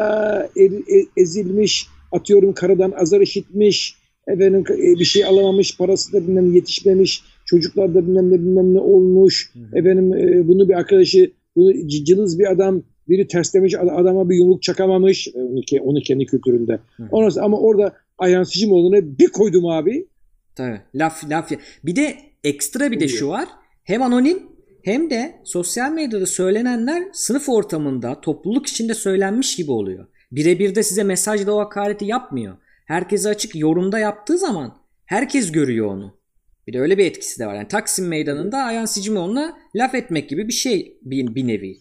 er, er, ezilmiş, atıyorum karadan azar işitmiş, efendim e, bir şey alamamış, parası da bilmem yetişmemiş, çocuklar da bilmem ne bilmem ne olmuş, hı hı. efendim e, bunu bir arkadaşı, bunu cılız bir adam biri terslemiş adama bir yumruk çakamamış. E, onu, kendi kültüründe. Ondan ama orada Ayhan Sicimoğlu'na bir koydum abi. Tabii. Laf laf. Bir de ekstra bir de şu var. Hem anonim hem de sosyal medyada söylenenler sınıf ortamında topluluk içinde söylenmiş gibi oluyor. Birebir de size mesajda o hakareti yapmıyor. Herkese açık yorumda yaptığı zaman herkes görüyor onu. Bir de öyle bir etkisi de var. Yani Taksim Meydanı'nda Ayhan Sicimoğlu'na laf etmek gibi bir şey bir, bir nevi.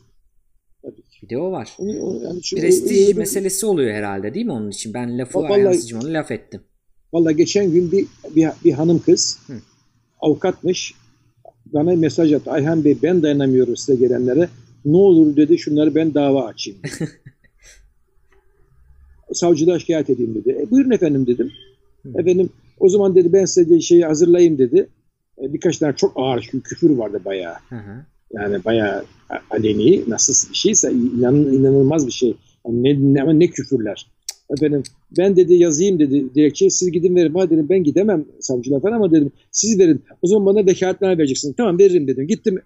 Bir de o var. Yani Prestij meselesi oluyor herhalde değil mi onun için? Ben lafı vallahi, onu laf ettim. Valla geçen gün bir, bir, bir hanım kız Hı. avukatmış bana mesaj attı. Ayhan Bey ben dayanamıyorum size gelenlere. Ne olur dedi şunları ben dava açayım. savcılığa şikayet edeyim dedi. E, buyurun efendim dedim. Hı. Efendim o zaman dedi ben size de şeyi hazırlayayım dedi. E, birkaç tane çok ağır kü- küfür vardı bayağı. Hı hı. Yani bayağı aleni nasıl bir şeyse inan, inanılmaz bir şey. Yani ne, ne, ne küfürler. Efendim ben dedi yazayım dedi dilekçeyi siz gidin verin. Ha dedim ben gidemem savcılığa falan ama dedim siz verin. O zaman bana vekaletname vereceksiniz. Tamam veririm dedim. Gittim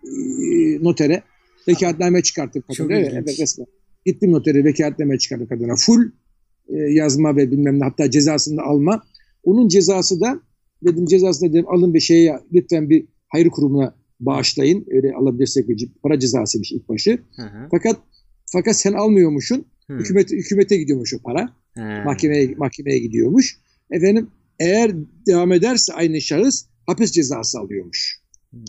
notere. Vekaletname çıkarttım kadına. Evet, evet, resmen. Gittim notere vekaletname çıkarttım kadına. Full e, yazma ve bilmem ne hatta cezasını alma. Onun cezası da dedim cezasını dedim alın bir şeye lütfen bir hayır kurumuna bağışlayın. Öyle alabilirsek para cezasıymış ilk başı. Hı hı. Fakat fakat sen almıyormuşsun. Hı. Hükümet, hükümete gidiyormuş o para. Ha. Mahkemeye mahkemeye gidiyormuş. Efendim eğer devam ederse aynı şahıs hapis cezası alıyormuş. Hmm.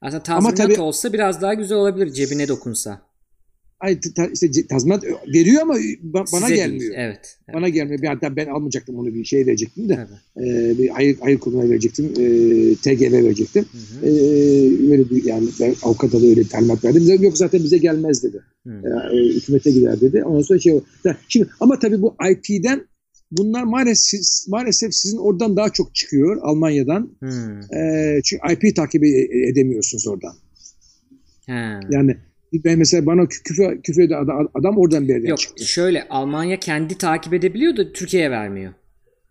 Aslında tazminat tabii- olsa biraz daha güzel olabilir cebine dokunsa. Ay ta- işte tazminat veriyor ama ba- bana Size değil. gelmiyor. Evet. evet. Bana gelmiyor. Hatta ben almayacaktım onu bir şey verecektim de. Tabii. e, bir hayır hayır kurumuna verecektim. E, TGV verecektim. Hı E, hı. öyle bir yani ben avukata da öyle talimat verdim. Yok zaten bize gelmez dedi. Hı. e, hükümete gider dedi. Ondan sonra şey Şimdi ama tabii bu IP'den bunlar maalesef maalesef sizin oradan daha çok çıkıyor Almanya'dan. Hı. E, çünkü IP takip e- edemiyorsunuz oradan. Ha. Yani ben mesela bana kü- küfür küfür eden adam, adam oradan bir yerden Yok çıktı. şöyle Almanya kendi takip edebiliyor da Türkiye'ye vermiyor.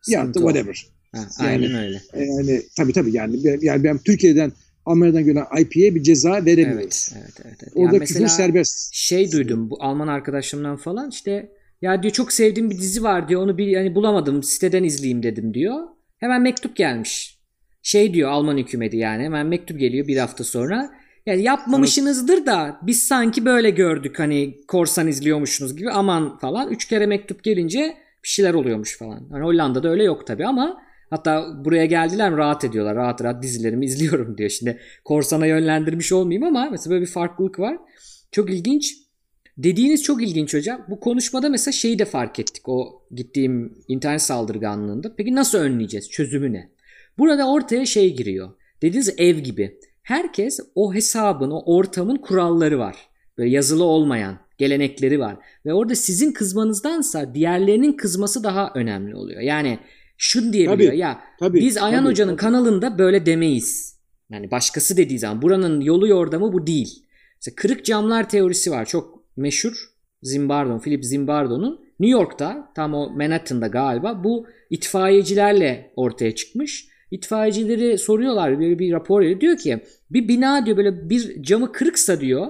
Ya o. whatever. Ha, Yani- aynen öyle. E, Yani tabii tabii yani ben, yani ben Türkiye'den Almanya'dan gelen IP'ye bir ceza veremiyoruz. Evet, evet, evet. evet. Orada Ya küfür mesela serbest. şey duydum bu Alman arkadaşımdan falan işte ya diyor çok sevdiğim bir dizi var diyor onu bir yani bulamadım siteden izleyeyim dedim diyor. Hemen mektup gelmiş. Şey diyor Alman hükümeti yani hemen mektup geliyor bir hafta sonra. Yani yapmamışsınızdır da biz sanki böyle gördük hani korsan izliyormuşsunuz gibi aman falan. Üç kere mektup gelince bir şeyler oluyormuş falan. Hani Hollanda'da öyle yok tabii ama hatta buraya geldiler rahat ediyorlar. Rahat rahat dizilerimi izliyorum diyor. Şimdi korsana yönlendirmiş olmayayım ama mesela böyle bir farklılık var. Çok ilginç. Dediğiniz çok ilginç hocam. Bu konuşmada mesela şeyi de fark ettik o gittiğim internet saldırganlığında. Peki nasıl önleyeceğiz? Çözümü ne? Burada ortaya şey giriyor. Dediğiniz ev gibi. Herkes o hesabın, o ortamın kuralları var. Böyle yazılı olmayan gelenekleri var. Ve orada sizin kızmanızdansa diğerlerinin kızması daha önemli oluyor. Yani şunu diyebiliyor Tabii, ya Tabii, biz Ayhan tabii, Hoca'nın tabii. kanalında böyle demeyiz. Yani başkası dediği zaman buranın yolu yordamı bu değil. Mesela kırık camlar teorisi var. Çok meşhur. Zimbardo, Philip Zimbardo'nun New York'ta tam o Manhattan'da galiba bu itfaiyecilerle ortaya çıkmış. İtfaiyecileri soruyorlar böyle bir rapor veriyor. Diyor ki bir bina diyor böyle bir camı kırıksa diyor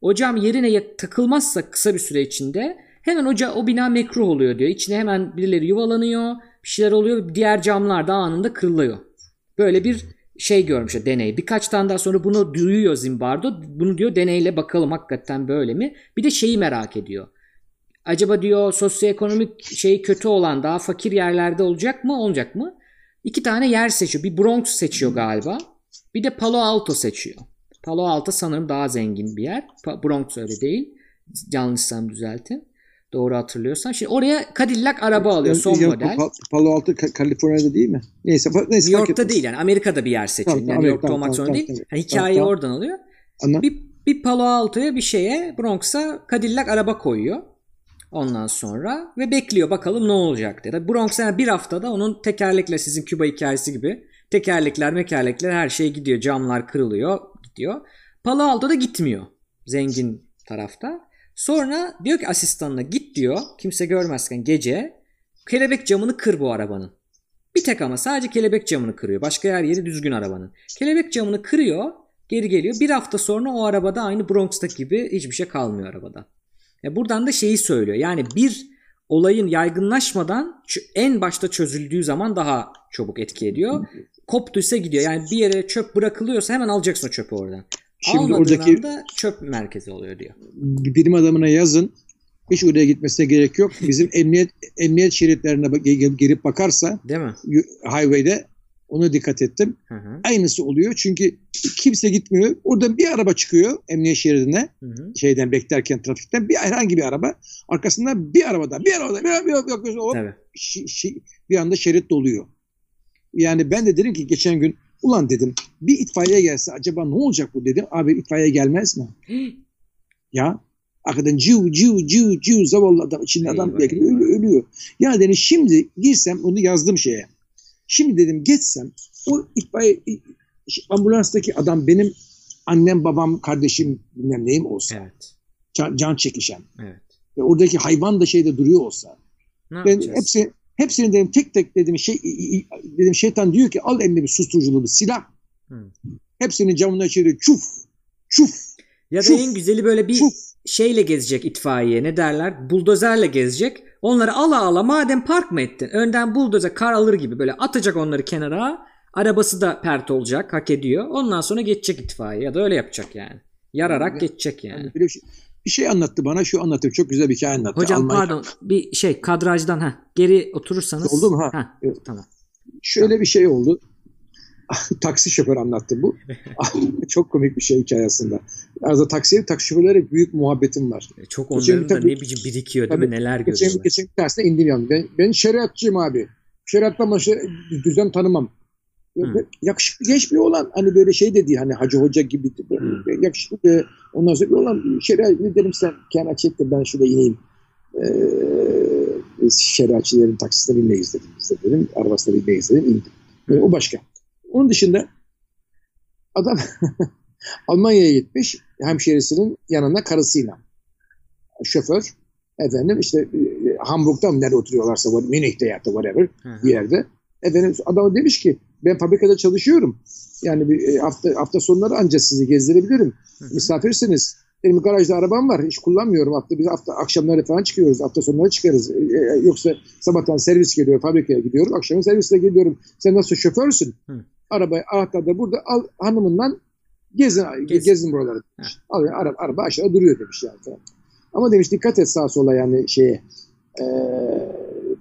o cam yerine takılmazsa kısa bir süre içinde hemen o, o bina mekruh oluyor diyor. İçine hemen birileri yuvalanıyor bir şeyler oluyor diğer camlar da anında kırılıyor. Böyle bir şey görmüş deney. Birkaç tane daha sonra bunu duyuyor Zimbardo. Bunu diyor deneyle bakalım hakikaten böyle mi? Bir de şeyi merak ediyor. Acaba diyor sosyoekonomik şey kötü olan daha fakir yerlerde olacak mı olacak mı? İki tane yer seçiyor. Bir Bronx seçiyor galiba. Bir de Palo Alto seçiyor. Palo Alto sanırım daha zengin bir yer. Bronx öyle değil. Yanlışsam düzeltin. Doğru hatırlıyorsam. Şimdi oraya Cadillac araba alıyor son Ya, model. Pa- Palo Alto Ka- Kaliforniya'da değil mi? Neyse, neyse New York'ta değil yani Amerika'da bir yer seçiyor. Tamam, yani tamam, New York'ta tamam, olmak tamam, zorunda değil. tamam, Yani hikayeyi tamam. oradan alıyor. Bir, bir Palo Alto'ya bir şeye Bronx'a Cadillac araba koyuyor. Ondan sonra ve bekliyor bakalım ne olacak diye. Bronx'a yani bir haftada onun tekerlekler sizin Küba hikayesi gibi tekerlekler mekerlekler her şey gidiyor. Camlar kırılıyor gidiyor. Palo Alto'da gitmiyor. Zengin tarafta. Sonra diyor ki asistanına git diyor. Kimse görmezken gece kelebek camını kır bu arabanın. Bir tek ama sadece kelebek camını kırıyor. Başka her yeri düzgün arabanın. Kelebek camını kırıyor. Geri geliyor. Bir hafta sonra o arabada aynı Bronx'taki gibi hiçbir şey kalmıyor arabada. Ya buradan da şeyi söylüyor. Yani bir olayın yaygınlaşmadan en başta çözüldüğü zaman daha çabuk etki ediyor. Koptuysa gidiyor. Yani bir yere çöp bırakılıyorsa hemen alacaksın o çöpü oradan. Şimdi Almadığın oradaki anda çöp merkezi oluyor diyor. bilim adamına yazın. Hiç oraya gitmesine gerek yok. Bizim emniyet emniyet şeritlerine girip bakarsa Değil mi? highway'de ona dikkat ettim. Hı hı. Aynısı oluyor. Çünkü kimse gitmiyor. Orada bir araba çıkıyor emniyet şeridine. Hı hı. Şeyden beklerken trafikten bir herhangi bir araba. Arkasından bir araba daha, bir araba daha, bir araba bir araba, bir araba, hop, Tabii. şi- şi- bir anda şerit doluyor. Yani ben de dedim ki geçen gün ulan dedim bir itfaiye gelse acaba ne olacak bu dedim. Abi itfaiye gelmez mi? ya Arkadan ciu ciu ciu ciu zavallı adam içinde adam belki ölüyor. Ya dedim şimdi girsem onu yazdım şeye. Şimdi dedim geçsem o itfaiye ambulanstaki adam benim annem babam kardeşim bilmem neyim olsa Evet. can, can çekişen Evet. ve oradaki hayvan da şeyde duruyor olsa Ne ben yapacağız? hepsi hepsini dedim tek tek dedim şey dedim şeytan diyor ki al eline bir susturuculu bir silah. Hı. Hepsinin camına içeri çuf çuf Ya da Şuf, en güzeli böyle bir şuf. şeyle gezecek itfaiye ne derler? Buldozerle gezecek. Onları ala ala madem park mı ettin? Önden buldozer kar alır gibi böyle atacak onları kenara. Arabası da pert olacak hak ediyor. Ondan sonra geçecek itfaiye ya da öyle yapacak yani. Yararak geçecek yani. Yani bir, şey, bir şey anlattı bana şu anlattı çok güzel bir hikaye anlattı. Hocam Almanya- pardon bir şey kadrajdan ha geri oturursanız. Oldu mu? Ha. Ha, Evet. Tamam. Şöyle bir şey oldu. taksi şoför anlattı bu. çok komik bir şey hikaye aslında. Aslında taksi, şoförlere büyük muhabbetim var. E, Çok Geçen onların da tabii- ne biçim birikiyor değil tabii, mi? Neler Geçen, görüyorlar. geçen bir tersine indim yani. Ben, ben şeriatçıyım abi. Şeriattan başka düzen tanımam. Ve Yakışıklı genç bir olan hani böyle şey dedi hani hacı hoca gibi böyle yakışıklı bir ondan sonra bir olan şeriat ne dedim sen kenara çek de ben şurada ineyim. Ee, biz şeriatçilerin taksisine binmeyiz dedim. Biz de dedim arabasına binmeyiz dedim indim. Ee, o başka. Onun dışında adam Almanya'ya gitmiş hemşerisinin yanına karısıyla. Şoför efendim işte e, Hamburg'da mı nerede oturuyorlarsa Münih'te ya da whatever bir yerde. Efendim adam demiş ki ben fabrikada çalışıyorum. Yani bir e, hafta hafta sonları ancak sizi gezdirebilirim. Hı hı. Misafirsiniz. Benim garajda arabam var. Hiç kullanmıyorum. Hafta biz hafta akşamları falan çıkıyoruz. Hafta sonları çıkarız. E, e, yoksa sabahtan servis geliyor. Fabrikaya gidiyorum. Akşamın servisle geliyorum. Sen nasıl şoförsün? Hı. Arabayı anahtar da burada al hanımından gezin, Gez. gezin buraları. demiş. Al, araba, araba aşağıda duruyor demiş yani. falan. Ama demiş dikkat et sağa sola yani şeye e,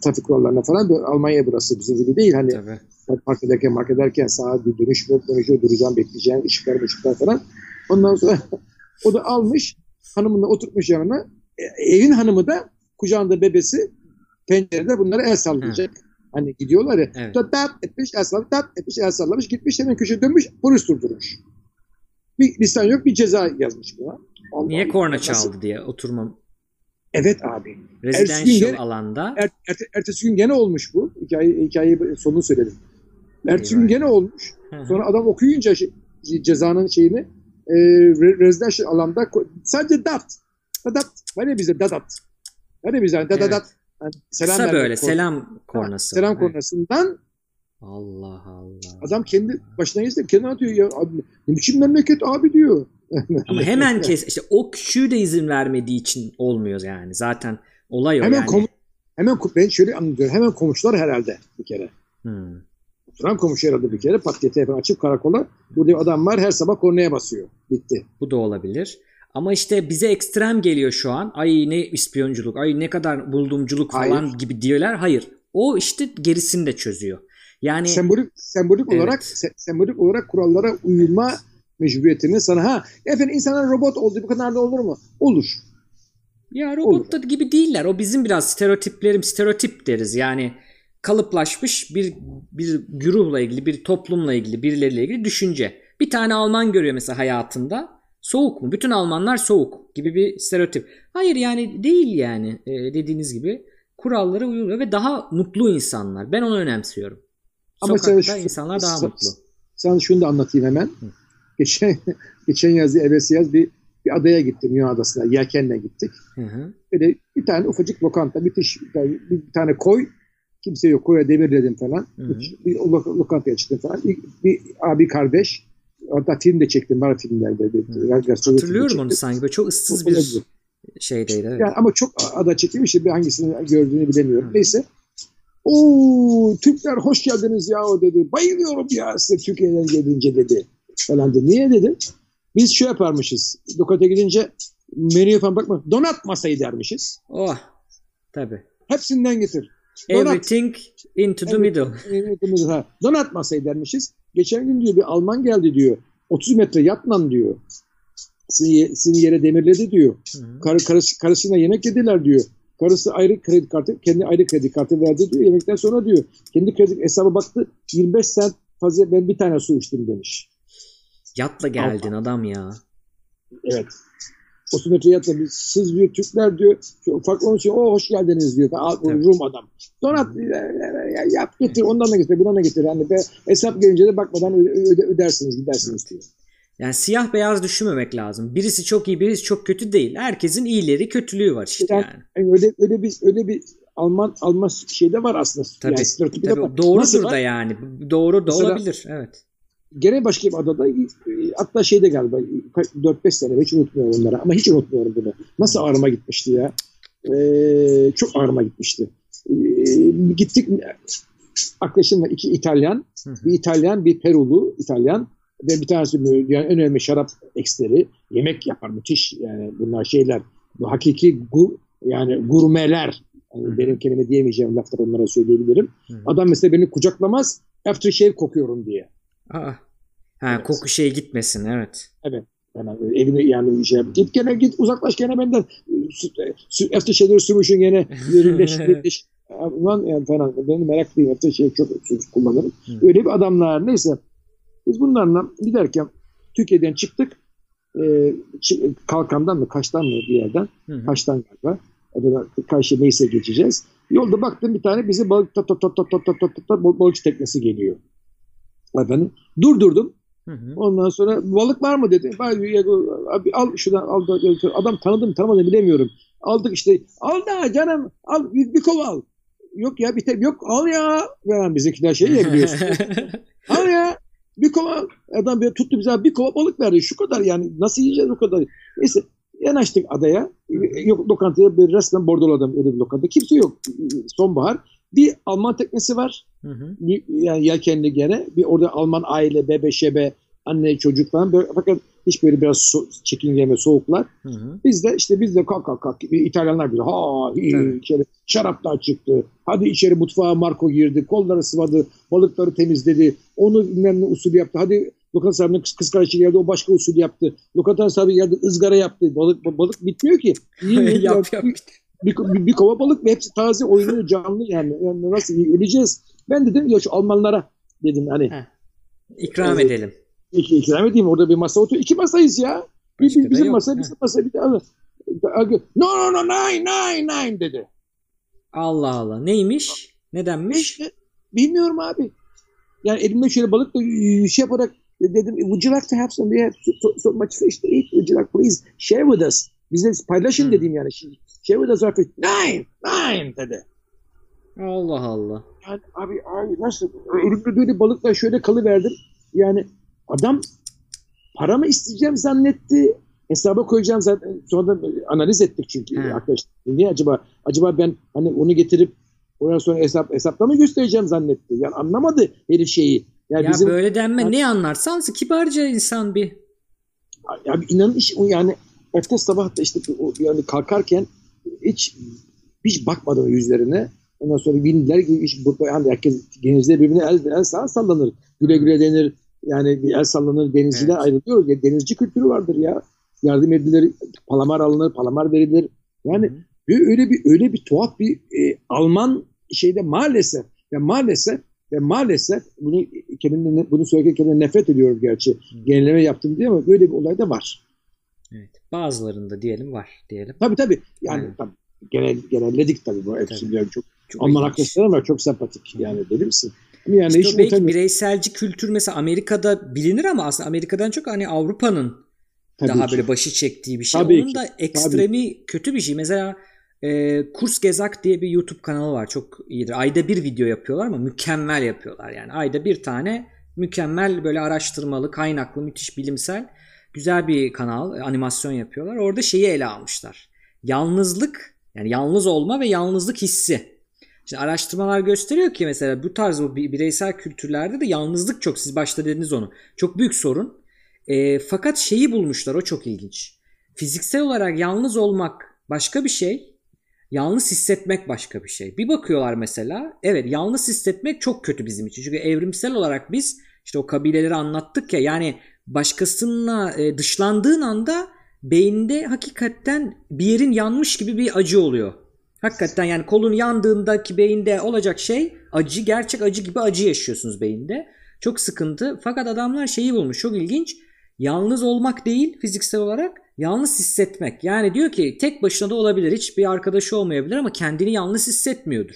trafik kurallarına falan. Almanya burası bizim gibi değil. Hani Tabii. park ederken mark ederken sağa bir dönüş yok dönüşü duracağım bekleyeceğim ışıklar ışıklar falan. Ondan sonra o da almış hanımını oturtmuş yanına. E, evin hanımı da kucağında bebesi pencerede bunlara el sallayacak. Hani gidiyorlar ya. Evet. Tap etmiş el sallamış, tap etmiş el sallamış. Gitmiş hemen köşeye dönmüş polis durdurmuş. Bir lisan yok bir ceza yazmış buna. Allah Niye korna Nasıl- çaldı diye oturmam. Evet abi. Residential gün- alanda. Er, erte- ertesi gün gene olmuş bu. Hikaye, hikayeyi sonunu söyledim. Ertesi gün gene olmuş. Sonra adam okuyunca şey- cezanın şeyini e, re- residential alanda sadece dat. Dadat. Var ya bizde dadat. Var ya bizde dadadat. Evet. Yani selam Kısa böyle korna- selam kornası. Selam Evet. kornasından Allah Allah. adam kendi başına geçti. Kendi atıyor ya abi ne biçim memleket abi diyor. Ama hemen kes işte o küçüğü de izin vermediği için olmuyor yani. Zaten olay o hemen yani. komu- hemen ben şöyle anlatıyorum. Hemen komşular herhalde bir kere. Hmm. Oturan komşu herhalde bir kere pat diye telefon açıp karakola. Burada bir adam var her sabah kornaya basıyor. Bitti. Bu da olabilir. Ama işte bize ekstrem geliyor şu an. Ay ne ispiyonculuk, ay ne kadar buldumculuk falan Hayır. gibi diyorlar. Hayır. O işte gerisini de çözüyor. Yani sembolik sembolik Evet. olarak se- sembolik olarak kurallara uyma mecburiyetini sana ha efendim insanlar robot oldu bu kadar da olur mu? Olur. ya robot da gibi değiller. O bizim biraz stereotiplerim, stereotip deriz. Yani kalıplaşmış bir bir güruhla ilgili, bir toplumla ilgili, birileriyle ilgili düşünce. Bir tane Alman görüyor mesela hayatında. Soğuk mu? Bütün Almanlar soğuk gibi bir stereotip. Hayır yani değil yani Ee, dediğiniz gibi kurallara uyuluyor ve daha mutlu insanlar. Ben onu önemsiyorum. Ama Sokakta sen insanlar daha mutlu. Sana şunu da anlatayım hemen. Geçen geçen yaz evvelsi yaz bir bir adaya gittim Yunan adasına. Yelkenle gittik. Hı hı. Böyle bir tane ufacık lokanta, müthiş bir tane, bir tane koy. Kimse yok. Koya demir dedim falan. Hı hı. Bir lo- lokantaya çıktım falan. Bir, bir abi kardeş. Hatta film de çektim. Var filmlerde. de. Hatırlıyorum onu sanki. Böyle çok ıssız O- bir olabilir. şeydeydi. Evet. Yani ama çok ada çekilmiş. Bir hangisini gördüğünü bilemiyorum. Hı. Neyse. Oo Türkler hoş geldiniz ya o dedi. Bayılıyorum ya size Türkiye'den gelince dedi. Falan dedi. Niye dedim? Biz şey yaparmışız. Lokanta gidince menüye falan bakma. Donat masayı dermişiz. Oh. Tabii. Hepsinden getir. Donat. Everything into the middle. Donat masayı dermişiz. Geçen gün diyor bir Alman geldi diyor. 30 metre yatman diyor. Sizin, sizin yere demirledi diyor. Karı, karısı, karısıyla yemek yediler diyor. Karısı ayrı kredi kartı, kendi ayrı kredi kartı verdi diyor. Yemekten sonra diyor. Kendi kredi hesaba baktı. 25 sent fazla ben bir tane su içtim demiş. Yatla geldin adam ya. Evet. 30 metre yatta siz diyor Türkler diyor farklı onun için o hoş geldiniz diyor. Rum adam. E, e, yap getir ondan da getir bundan da getir. Hani be, hesap gelince de bakmadan öde, öde, ödersiniz gidersiniz diyor. Yani siyah beyaz düşünmemek lazım. Birisi çok iyi, birisi çok kötü değil. Herkesin iyileri, kötülüğü var işte Yani, yani. yani öyle öyle bir öyle bir Alman Alman şeyde var aslında. Tabii. Yani Tabii doğrudur Nasıl da var? yani. Doğru da Mesela- olabilir. Evet. Gene başka bir adada e, hatta şeyde galiba 4-5 sene hiç unutmuyorum onları ama hiç unutmuyorum bunu. Nasıl ağrıma gitmişti ya. Ee, çok ağrıma gitmişti. Ee, gittik arkadaşım var iki İtalyan. Hı hı. Bir İtalyan bir Perulu İtalyan ve bir tanesi yani en önemli şarap eksteri. Yemek yapar müthiş yani bunlar şeyler. Bu hakiki gu, yani gurmeler. Yani Hı benim kelime diyemeyeceğim lafları onlara söyleyebilirim. Adam mesela beni kucaklamaz aftershave kokuyorum diye. Aa. Ha, evet. koku şeye gitmesin evet. Evet. Hemen yani evine yani şey yap. Git gene git uzaklaş gene benden. Efter şeyleri sürmüşün gene yerinleş. yerinleş. Ulan yani falan. Benim meraklıyım. Efter şey çok kullanırım. Hı. Öyle bir adamlar. Neyse. Biz bunlarla giderken Türkiye'den çıktık. E, kalkandan mı kaçtan mı bir yerden. Hı. Kaçtan galiba. Adana, karşı neyse geçeceğiz. Yolda baktım bir tane bize balık tat tat tat tat tat tat tat balıkçı teknesi geliyor. Efendim durdurdum. Hı hı. Ondan sonra balık var mı dedi. Abi al şuradan al. da- Adam tanıdım tanımadım bilemiyorum. Aldık işte. Al da canım al bir, bir kova al. Yok ya bir tek yok al ya. Veren bizimkiler şey ya biliyorsun. al ya bir kova. Adam bir tuttu bize bir kova balık verdi. Şu kadar yani nasıl yiyeceğiz o kadar. Neyse yanaştık adaya. Yok lokantaya bir resmen bordoladım öyle bir lokanta. Kimse yok. Sonbahar. Bir Alman teknesi var Hı hı. yani yelkenli gene bir orada Alman aile bebe şebe anne çocuk falan böyle, fakat hiç böyle biraz so çekingen ve soğuklar. Hı hı. Biz de işte biz de kalk kalk kalk İtalyanlar bize ha iyi içeri şaraplar çıktı. Hadi içeri mutfağa Marco girdi. Kolları sıvadı. Balıkları temizledi. Onu bilmem ne usulü yaptı. Hadi lokanta sahibinin kız, kız kardeşi geldi o başka usul yaptı. Lokanta sahibi geldi ızgara yaptı. Balık balık bitmiyor ki. Yiyin, yiyin. yap yap. Bir, bir, bir kova balık ve hepsi taze oynuyor canlı yani. yani nasıl öleceğiz. Ben dedim ya şu Almanlara dedim hani Heh. İkram Evet. edelim. iki, ikram edeyim orada bir masa oturuyor. İki masayız ya. Bir, bir, da bizim masa bizim masa bir de. No no no nine nine nine dedi. Allah Allah. Neymiş? Nedenmiş? Bilmiyorum abi. Yani elimde şöyle balıkla şey yaparak dedim would you like to have some? We have so, so, much fish to eat. Would you like please share with us? Bize paylaşın Hmm. dedim yani. Share us our fish. Nine nine dedi. Allah Allah. Yani abi, abi nasıl? Elimde böyle balıkla şöyle kalıverdim. Yani adam para mı isteyeceğim zannetti. Hesaba koyacağım zaten. Sonra analiz ettik çünkü He. arkadaşlar. Niye acaba? Acaba ben hani onu getirip ondan sonra hesap hesapta mı göstereceğim zannetti. Yani anlamadı herif şeyi. Yani Ya bizim böyle denme. Ne anlarsan kibarca insan bir. ya inanın iş yani ertesi sabah da işte o, yani kalkarken hiç hiç bakmadım yüzlerine. Ondan sonra bindiler gibi bu yani herkes denizde birbirine el, el sağ sallanır. Güle güle denir. Yani bir el sallanır denizciler Evet. ayrılıyor. Ya, denizci kültürü vardır ya. Yardım edilir, palamar alınır, palamar verilir. Yani Hı hı. Öyle bir öyle bir tuhaf bir e, Alman şeyde maalesef ve maalesef ve maalesef bunu kendimden bunu söylerken kendimden nefret ediyorum gerçi. Genelleme yaptım diye ama böyle bir olay da var. Evet. Bazılarında diyelim var diyelim. Tabii tabii. Yani Aynen. tabii, genel genelledik tabii bu hepsi Tabii. çok. Çok Alman ilginç. arkadaşlarım var çok sempatik yani deli misin? Ama Yani İşte hiç belki bireyselci kültür mesela Amerika'da bilinir ama aslında Amerika'dan çok hani Avrupa'nın Tabii daha ki. böyle başı çektiği bir şey. Tabii Onun ki. da ekstremi kötü bir şey. Mesela e, Kurs Gezak diye bir YouTube kanalı var. Çok iyidir. Ayda bir video yapıyorlar ama mükemmel yapıyorlar. Yani ayda bir tane mükemmel böyle araştırmalı, kaynaklı, müthiş bilimsel güzel bir kanal. e, Animasyon yapıyorlar. Orada şeyi ele almışlar. Yalnızlık yani yalnız olma ve yalnızlık hissi. Şimdi araştırmalar gösteriyor ki mesela bu tarz bu bi- bireysel kültürlerde de yalnızlık çok siz başta dediniz onu. Çok büyük sorun. E, fakat şeyi bulmuşlar o çok ilginç. Fiziksel olarak yalnız olmak başka bir şey. Yalnız hissetmek başka bir şey. Bir bakıyorlar mesela evet yalnız hissetmek çok kötü bizim için. Çünkü evrimsel olarak biz işte o kabileleri anlattık ya yani başkasına e, dışlandığın anda beyinde hakikaten bir yerin yanmış gibi bir acı oluyor. Hakikaten yani kolun yandığındaki beyinde olacak şey acı gerçek acı gibi acı yaşıyorsunuz beyinde. Çok sıkıntı. Fakat adamlar şeyi bulmuş çok ilginç. Yalnız olmak değil fiziksel olarak Yalnız hissetmek. Yani diyor ki tek başına da olabilir. Hiçbir arkadaşı olmayabilir ama kendini yalnız hissetmiyordur.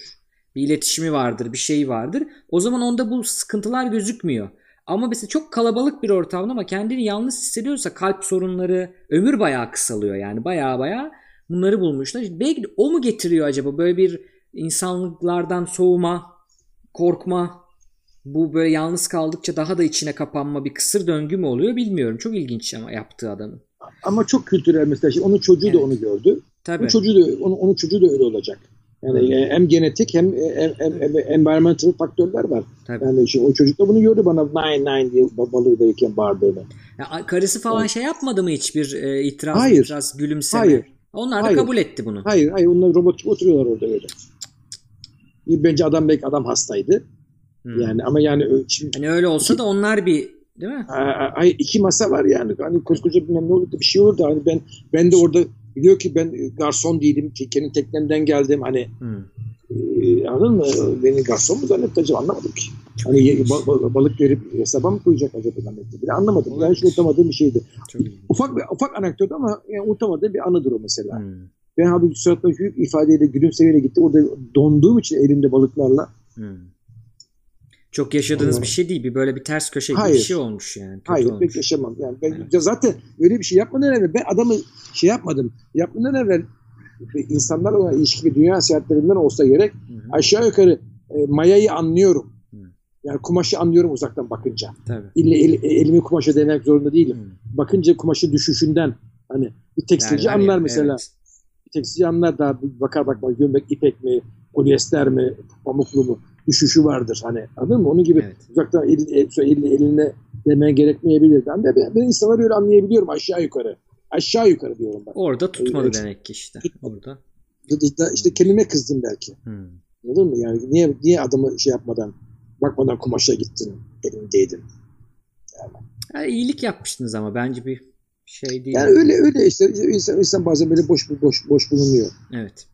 Bir iletişimi vardır, bir şey vardır. O zaman onda bu sıkıntılar gözükmüyor. Ama mesela çok kalabalık bir ortamda ama kendini yalnız hissediyorsa kalp sorunları, ömür bayağı kısalıyor yani bayağı bayağı bunları bulmuşlar. Belki de o mu getiriyor acaba böyle bir insanlıklardan soğuma, korkma, bu böyle yalnız kaldıkça daha da içine kapanma bir kısır döngü mü oluyor bilmiyorum. Çok ilginç ama yaptığı adamın. Ama çok kültürel mesela. Şimdi onun çocuğu evet. da onu gördü. Tabii. Onun çocuğu da, onun, onun çocuğu da öyle olacak. Yani hmm. hem genetik hem, hem, hem, hem environmental faktörler var. Tabii. Yani işte o çocuk da bunu gördü bana nine nine diye balığı verirken bağırdığını. Ya, karısı falan evet. şey yapmadı mı hiçbir e, itiraz, hayır. itiraz, gülümseme? Hayır. Onlar da hayır. kabul etti bunu. Hayır, hayır. Onlar robot oturuyorlar orada öyle. Bence adam belki adam hastaydı. Hmm. Yani ama yani şimdi, hani öyle olsa iki, da onlar bir değil mi? Ay iki masa var yani. Hani koskoca bilmem ne olurdu bir şey olurdu. Hani ben ben de orada biliyor ki ben garson değilim. Kendi teknemden geldim. Hani hmm. e, anladın mı? Beni garson mu zannetti acaba anlamadım ki. Hani ba, balık verip hesaba mı koyacak acaba zannetti. Bile anlamadım. Ben hiç unutamadığım bir şeydi. Çok ufak bir ufak anekdot ama yani unutamadığım bir anıdır o mesela. Hmm. Ben abi suratla büyük ifadeyle gülümsemeyle gitti. Orada donduğum için elimde balıklarla hmm. Çok yaşadığınız bir şey değil. Bir böyle bir ters köşe gibi bir şey olmuş yani. Kötü Hayır olmuş. pek yaşamam. Yani ben evet. zaten öyle bir şey yapmadan evvel ben adamı şey yapmadım. Yapmadan evvel insanlarla olan ilişki ve dünya seyahatlerinden olsa gerek Hı-hı. aşağı yukarı e, mayayı anlıyorum. Hı. Yani kumaşı anlıyorum uzaktan bakınca. Tabii. İlle el, elimi kumaşa denemek zorunda değilim. Hı. Bakınca kumaşı düşüşünden hani bir tekstilci Derler anlar ya, mesela. Evet. Bir tekstilci anlar daha bakar bakmaz gömlek ipek mi, polyester mi, pamuklu mu? Düşüşü vardır. Hani anladın mı? Onun gibi evet. uzaktan el, el, el, eline demeye gerekmeyebilir. Ben de ben, ben insanları öyle anlayabiliyorum aşağı yukarı. Aşağı yukarı diyorum ben. Orada tutmadı öyle, demek ki işte. Orada. İşte, işte kendime kızdım belki. Hmm. Anladın mı? Yani niye niye adamı şey yapmadan bakmadan kumaşa gittin elindeydin. Yani. yani iyilik yapmıştınız ama bence bir şey değil. Yani öyle öyle işte insan, insan bazen böyle boş boş boş bulunuyor. Evet.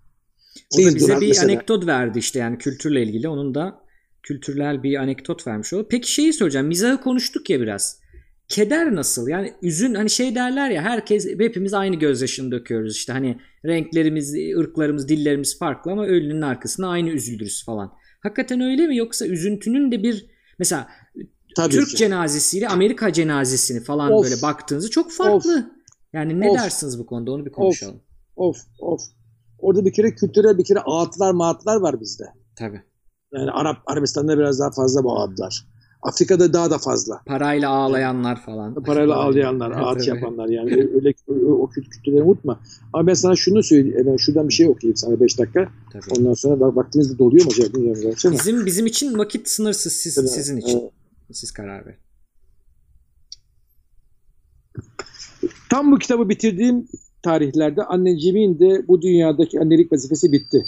O da bize bir mesela. anekdot verdi işte yani kültürle ilgili. Onun da kültürel bir anekdot vermiş oldu. Peki şeyi soracağım. Mizahı konuştuk ya biraz. Keder nasıl? Yani üzün hani şey derler ya herkes hepimiz aynı gözyaşını döküyoruz işte hani renklerimiz, ırklarımız, dillerimiz farklı ama ölünün arkasına aynı üzüldürüz falan. Hakikaten öyle mi yoksa üzüntünün de bir mesela Tabii Türk ki. cenazesiyle Amerika cenazesini falan of. böyle baktığınızda çok farklı. Of. Yani ne of. dersiniz bu konuda onu bir konuşalım. Of of. Orada bir kere kültürel bir kere ağıtlar mağıtlar var bizde. Tabii. Yani Arap Arabistan'da biraz daha fazla bu ağıtlar. Afrika'da daha da fazla. Parayla ağlayanlar falan. Parayla ağlayanlar, ağıt yapanlar yani öyle o kültürleri unutma. Ama ben sana şunu söyleyeyim. Ben şuradan bir şey okuyayım sana 5 dakika. Tabii. Ondan sonra bak vaktiniz de doluyor mu acaba? Bizim bizim için vakit sınırsız siz, evet. sizin için. Evet. Siz karar verin. Tam bu kitabı bitirdiğim tarihlerde anneciğimin de bu dünyadaki annelik vazifesi bitti.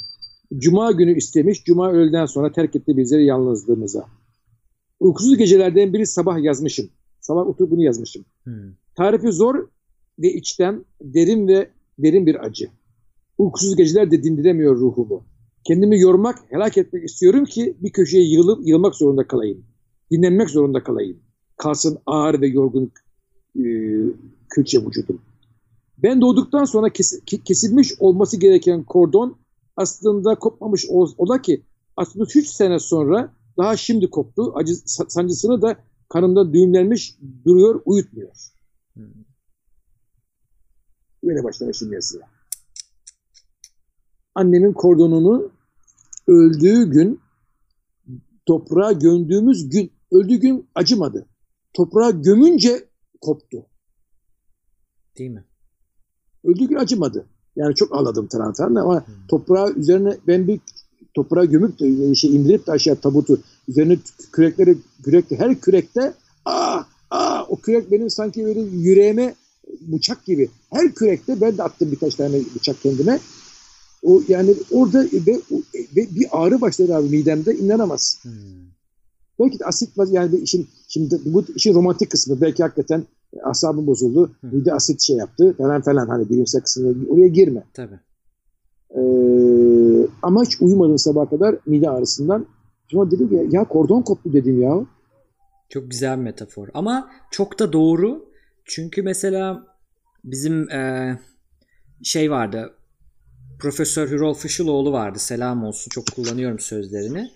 Cuma günü istemiş, Cuma öğleden sonra terk etti bizleri yalnızlığımıza. Uykusuz gecelerden biri sabah yazmışım. Sabah oturup bunu yazmışım. Hmm. Tarifi zor ve içten, derin ve derin bir acı. Uykusuz geceler de dindiremiyor ruhumu. Kendimi yormak, helak etmek istiyorum ki bir köşeye yığılıp yığılmak zorunda kalayım. Dinlenmek zorunda kalayım. Kalsın ağır ve yorgun e, külçe vücudum. Ben doğduktan sonra kesilmiş olması gereken kordon aslında kopmamış ola ki aslında 3 sene sonra daha şimdi koptu. Acı sancısını da kanımda düğümlenmiş duruyor, uyutmuyor. Hmm. Böyle başlamışım yazıya. Annemin kordonunu öldüğü gün toprağa gömdüğümüz gün öldüğü gün acımadı. Toprağa gömünce koptu. Değil mi? Öldüğü gün acımadı. Yani çok ağladım falan ama hmm. toprağı üzerine ben bir toprağa gömüp de şey indirip de aşağı tabutu üzerine kürekleri kürekli her kürekte aa aa o kürek benim sanki böyle yüreğime bıçak gibi. Her kürekte ben de attım birkaç tane bıçak kendime. O yani orada ve, ve bir ağrı başladı abi midemde inanamaz. Hmm. Belki de asit yani işin şimdi bu işin romantik kısmı belki hakikaten asabım bozuldu. Hı. Mide asit şey yaptı falan falan hani bilimsel kısmına oraya girme. Tabii. Ee, ama hiç uyumadım sabah kadar mide ağrısından. Sonra dedim ki ya kordon koptu dedim ya. Çok güzel bir metafor. Ama çok da doğru. Çünkü mesela bizim e, şey vardı. Profesör Hürol Fışıloğlu vardı. Selam olsun. Çok kullanıyorum sözlerini.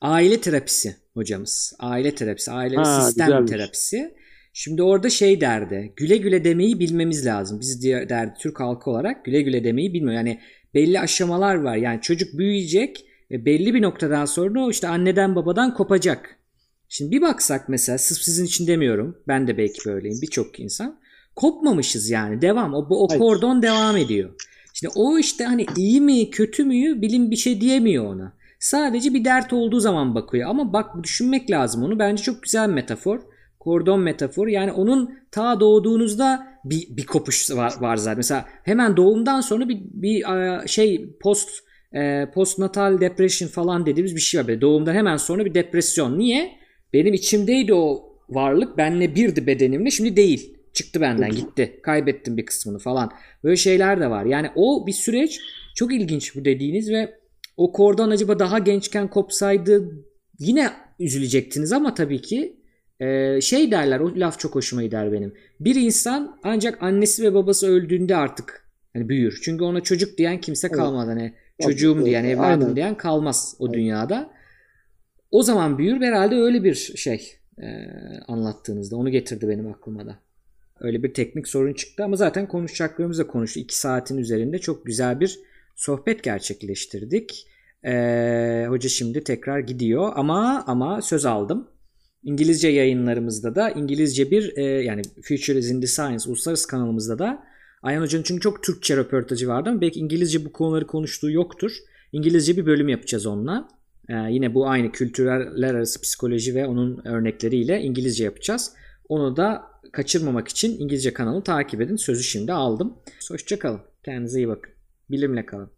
Aile terapisi hocamız. Aile terapisi, aile Ha, sistem güzelmiş. terapisi. Şimdi orada şey derdi. Güle güle demeyi bilmemiz lazım. Biz diye derdi Türk halkı olarak güle güle demeyi bilmiyor. Yani belli aşamalar var. Yani çocuk büyüyecek ve belli bir noktadan sonra o işte anneden babadan kopacak. Şimdi bir baksak mesela sırf sizin için demiyorum. Ben de belki böyleyim. Birçok insan. Kopmamışız yani. Devam. O, o kordon devam ediyor. Şimdi o işte hani iyi mi kötü mü bilim bir şey diyemiyor ona. Sadece bir dert olduğu zaman bakıyor. Ama bak düşünmek lazım onu. Bence çok güzel bir metafor. Kordon metafor. Yani onun ta doğduğunuzda bir, bir kopuş var, var zaten. Mesela hemen doğumdan sonra bir, bir e, şey post e, postnatal depression falan dediğimiz bir şey var. Böyle doğumdan hemen sonra bir depresyon. Niye? Benim içimdeydi o varlık. Benle birdi bedenimle. Şimdi değil. Çıktı benden gitti. Kaybettim bir kısmını falan. Böyle şeyler de var. Yani o bir süreç çok ilginç bu dediğiniz ve o kordon acaba daha gençken kopsaydı yine üzülecektiniz ama tabii ki e, şey derler o laf çok hoşuma gider benim. Bir insan ancak annesi ve babası öldüğünde artık hani büyür. Çünkü ona çocuk diyen kimse Evet. kalmadı. Hani çocuğum evet, diyen, evladım aynen. diyen kalmaz o Evet. dünyada. O zaman büyür herhalde öyle bir şey e, anlattığınızda. Onu getirdi benim aklıma da. Öyle bir teknik sorun çıktı ama zaten konuşacaklarımız da konuştu. İki saatin üzerinde çok güzel bir sohbet gerçekleştirdik. Ee, hoca şimdi tekrar gidiyor ama ama söz aldım. İngilizce yayınlarımızda da İngilizce bir e, yani Future is in the Science uluslararası kanalımızda da Ayhan Hoca'nın çünkü çok Türkçe röportajı vardı ama belki İngilizce bu konuları konuştuğu yoktur. İngilizce bir bölüm yapacağız onunla. Ee, yine bu aynı kültürler arası psikoloji ve onun örnekleriyle İngilizce yapacağız. Onu da kaçırmamak için İngilizce kanalı takip edin. Sözü şimdi aldım. Hoşçakalın. Kendinize iyi bakın. Bilimle kalın.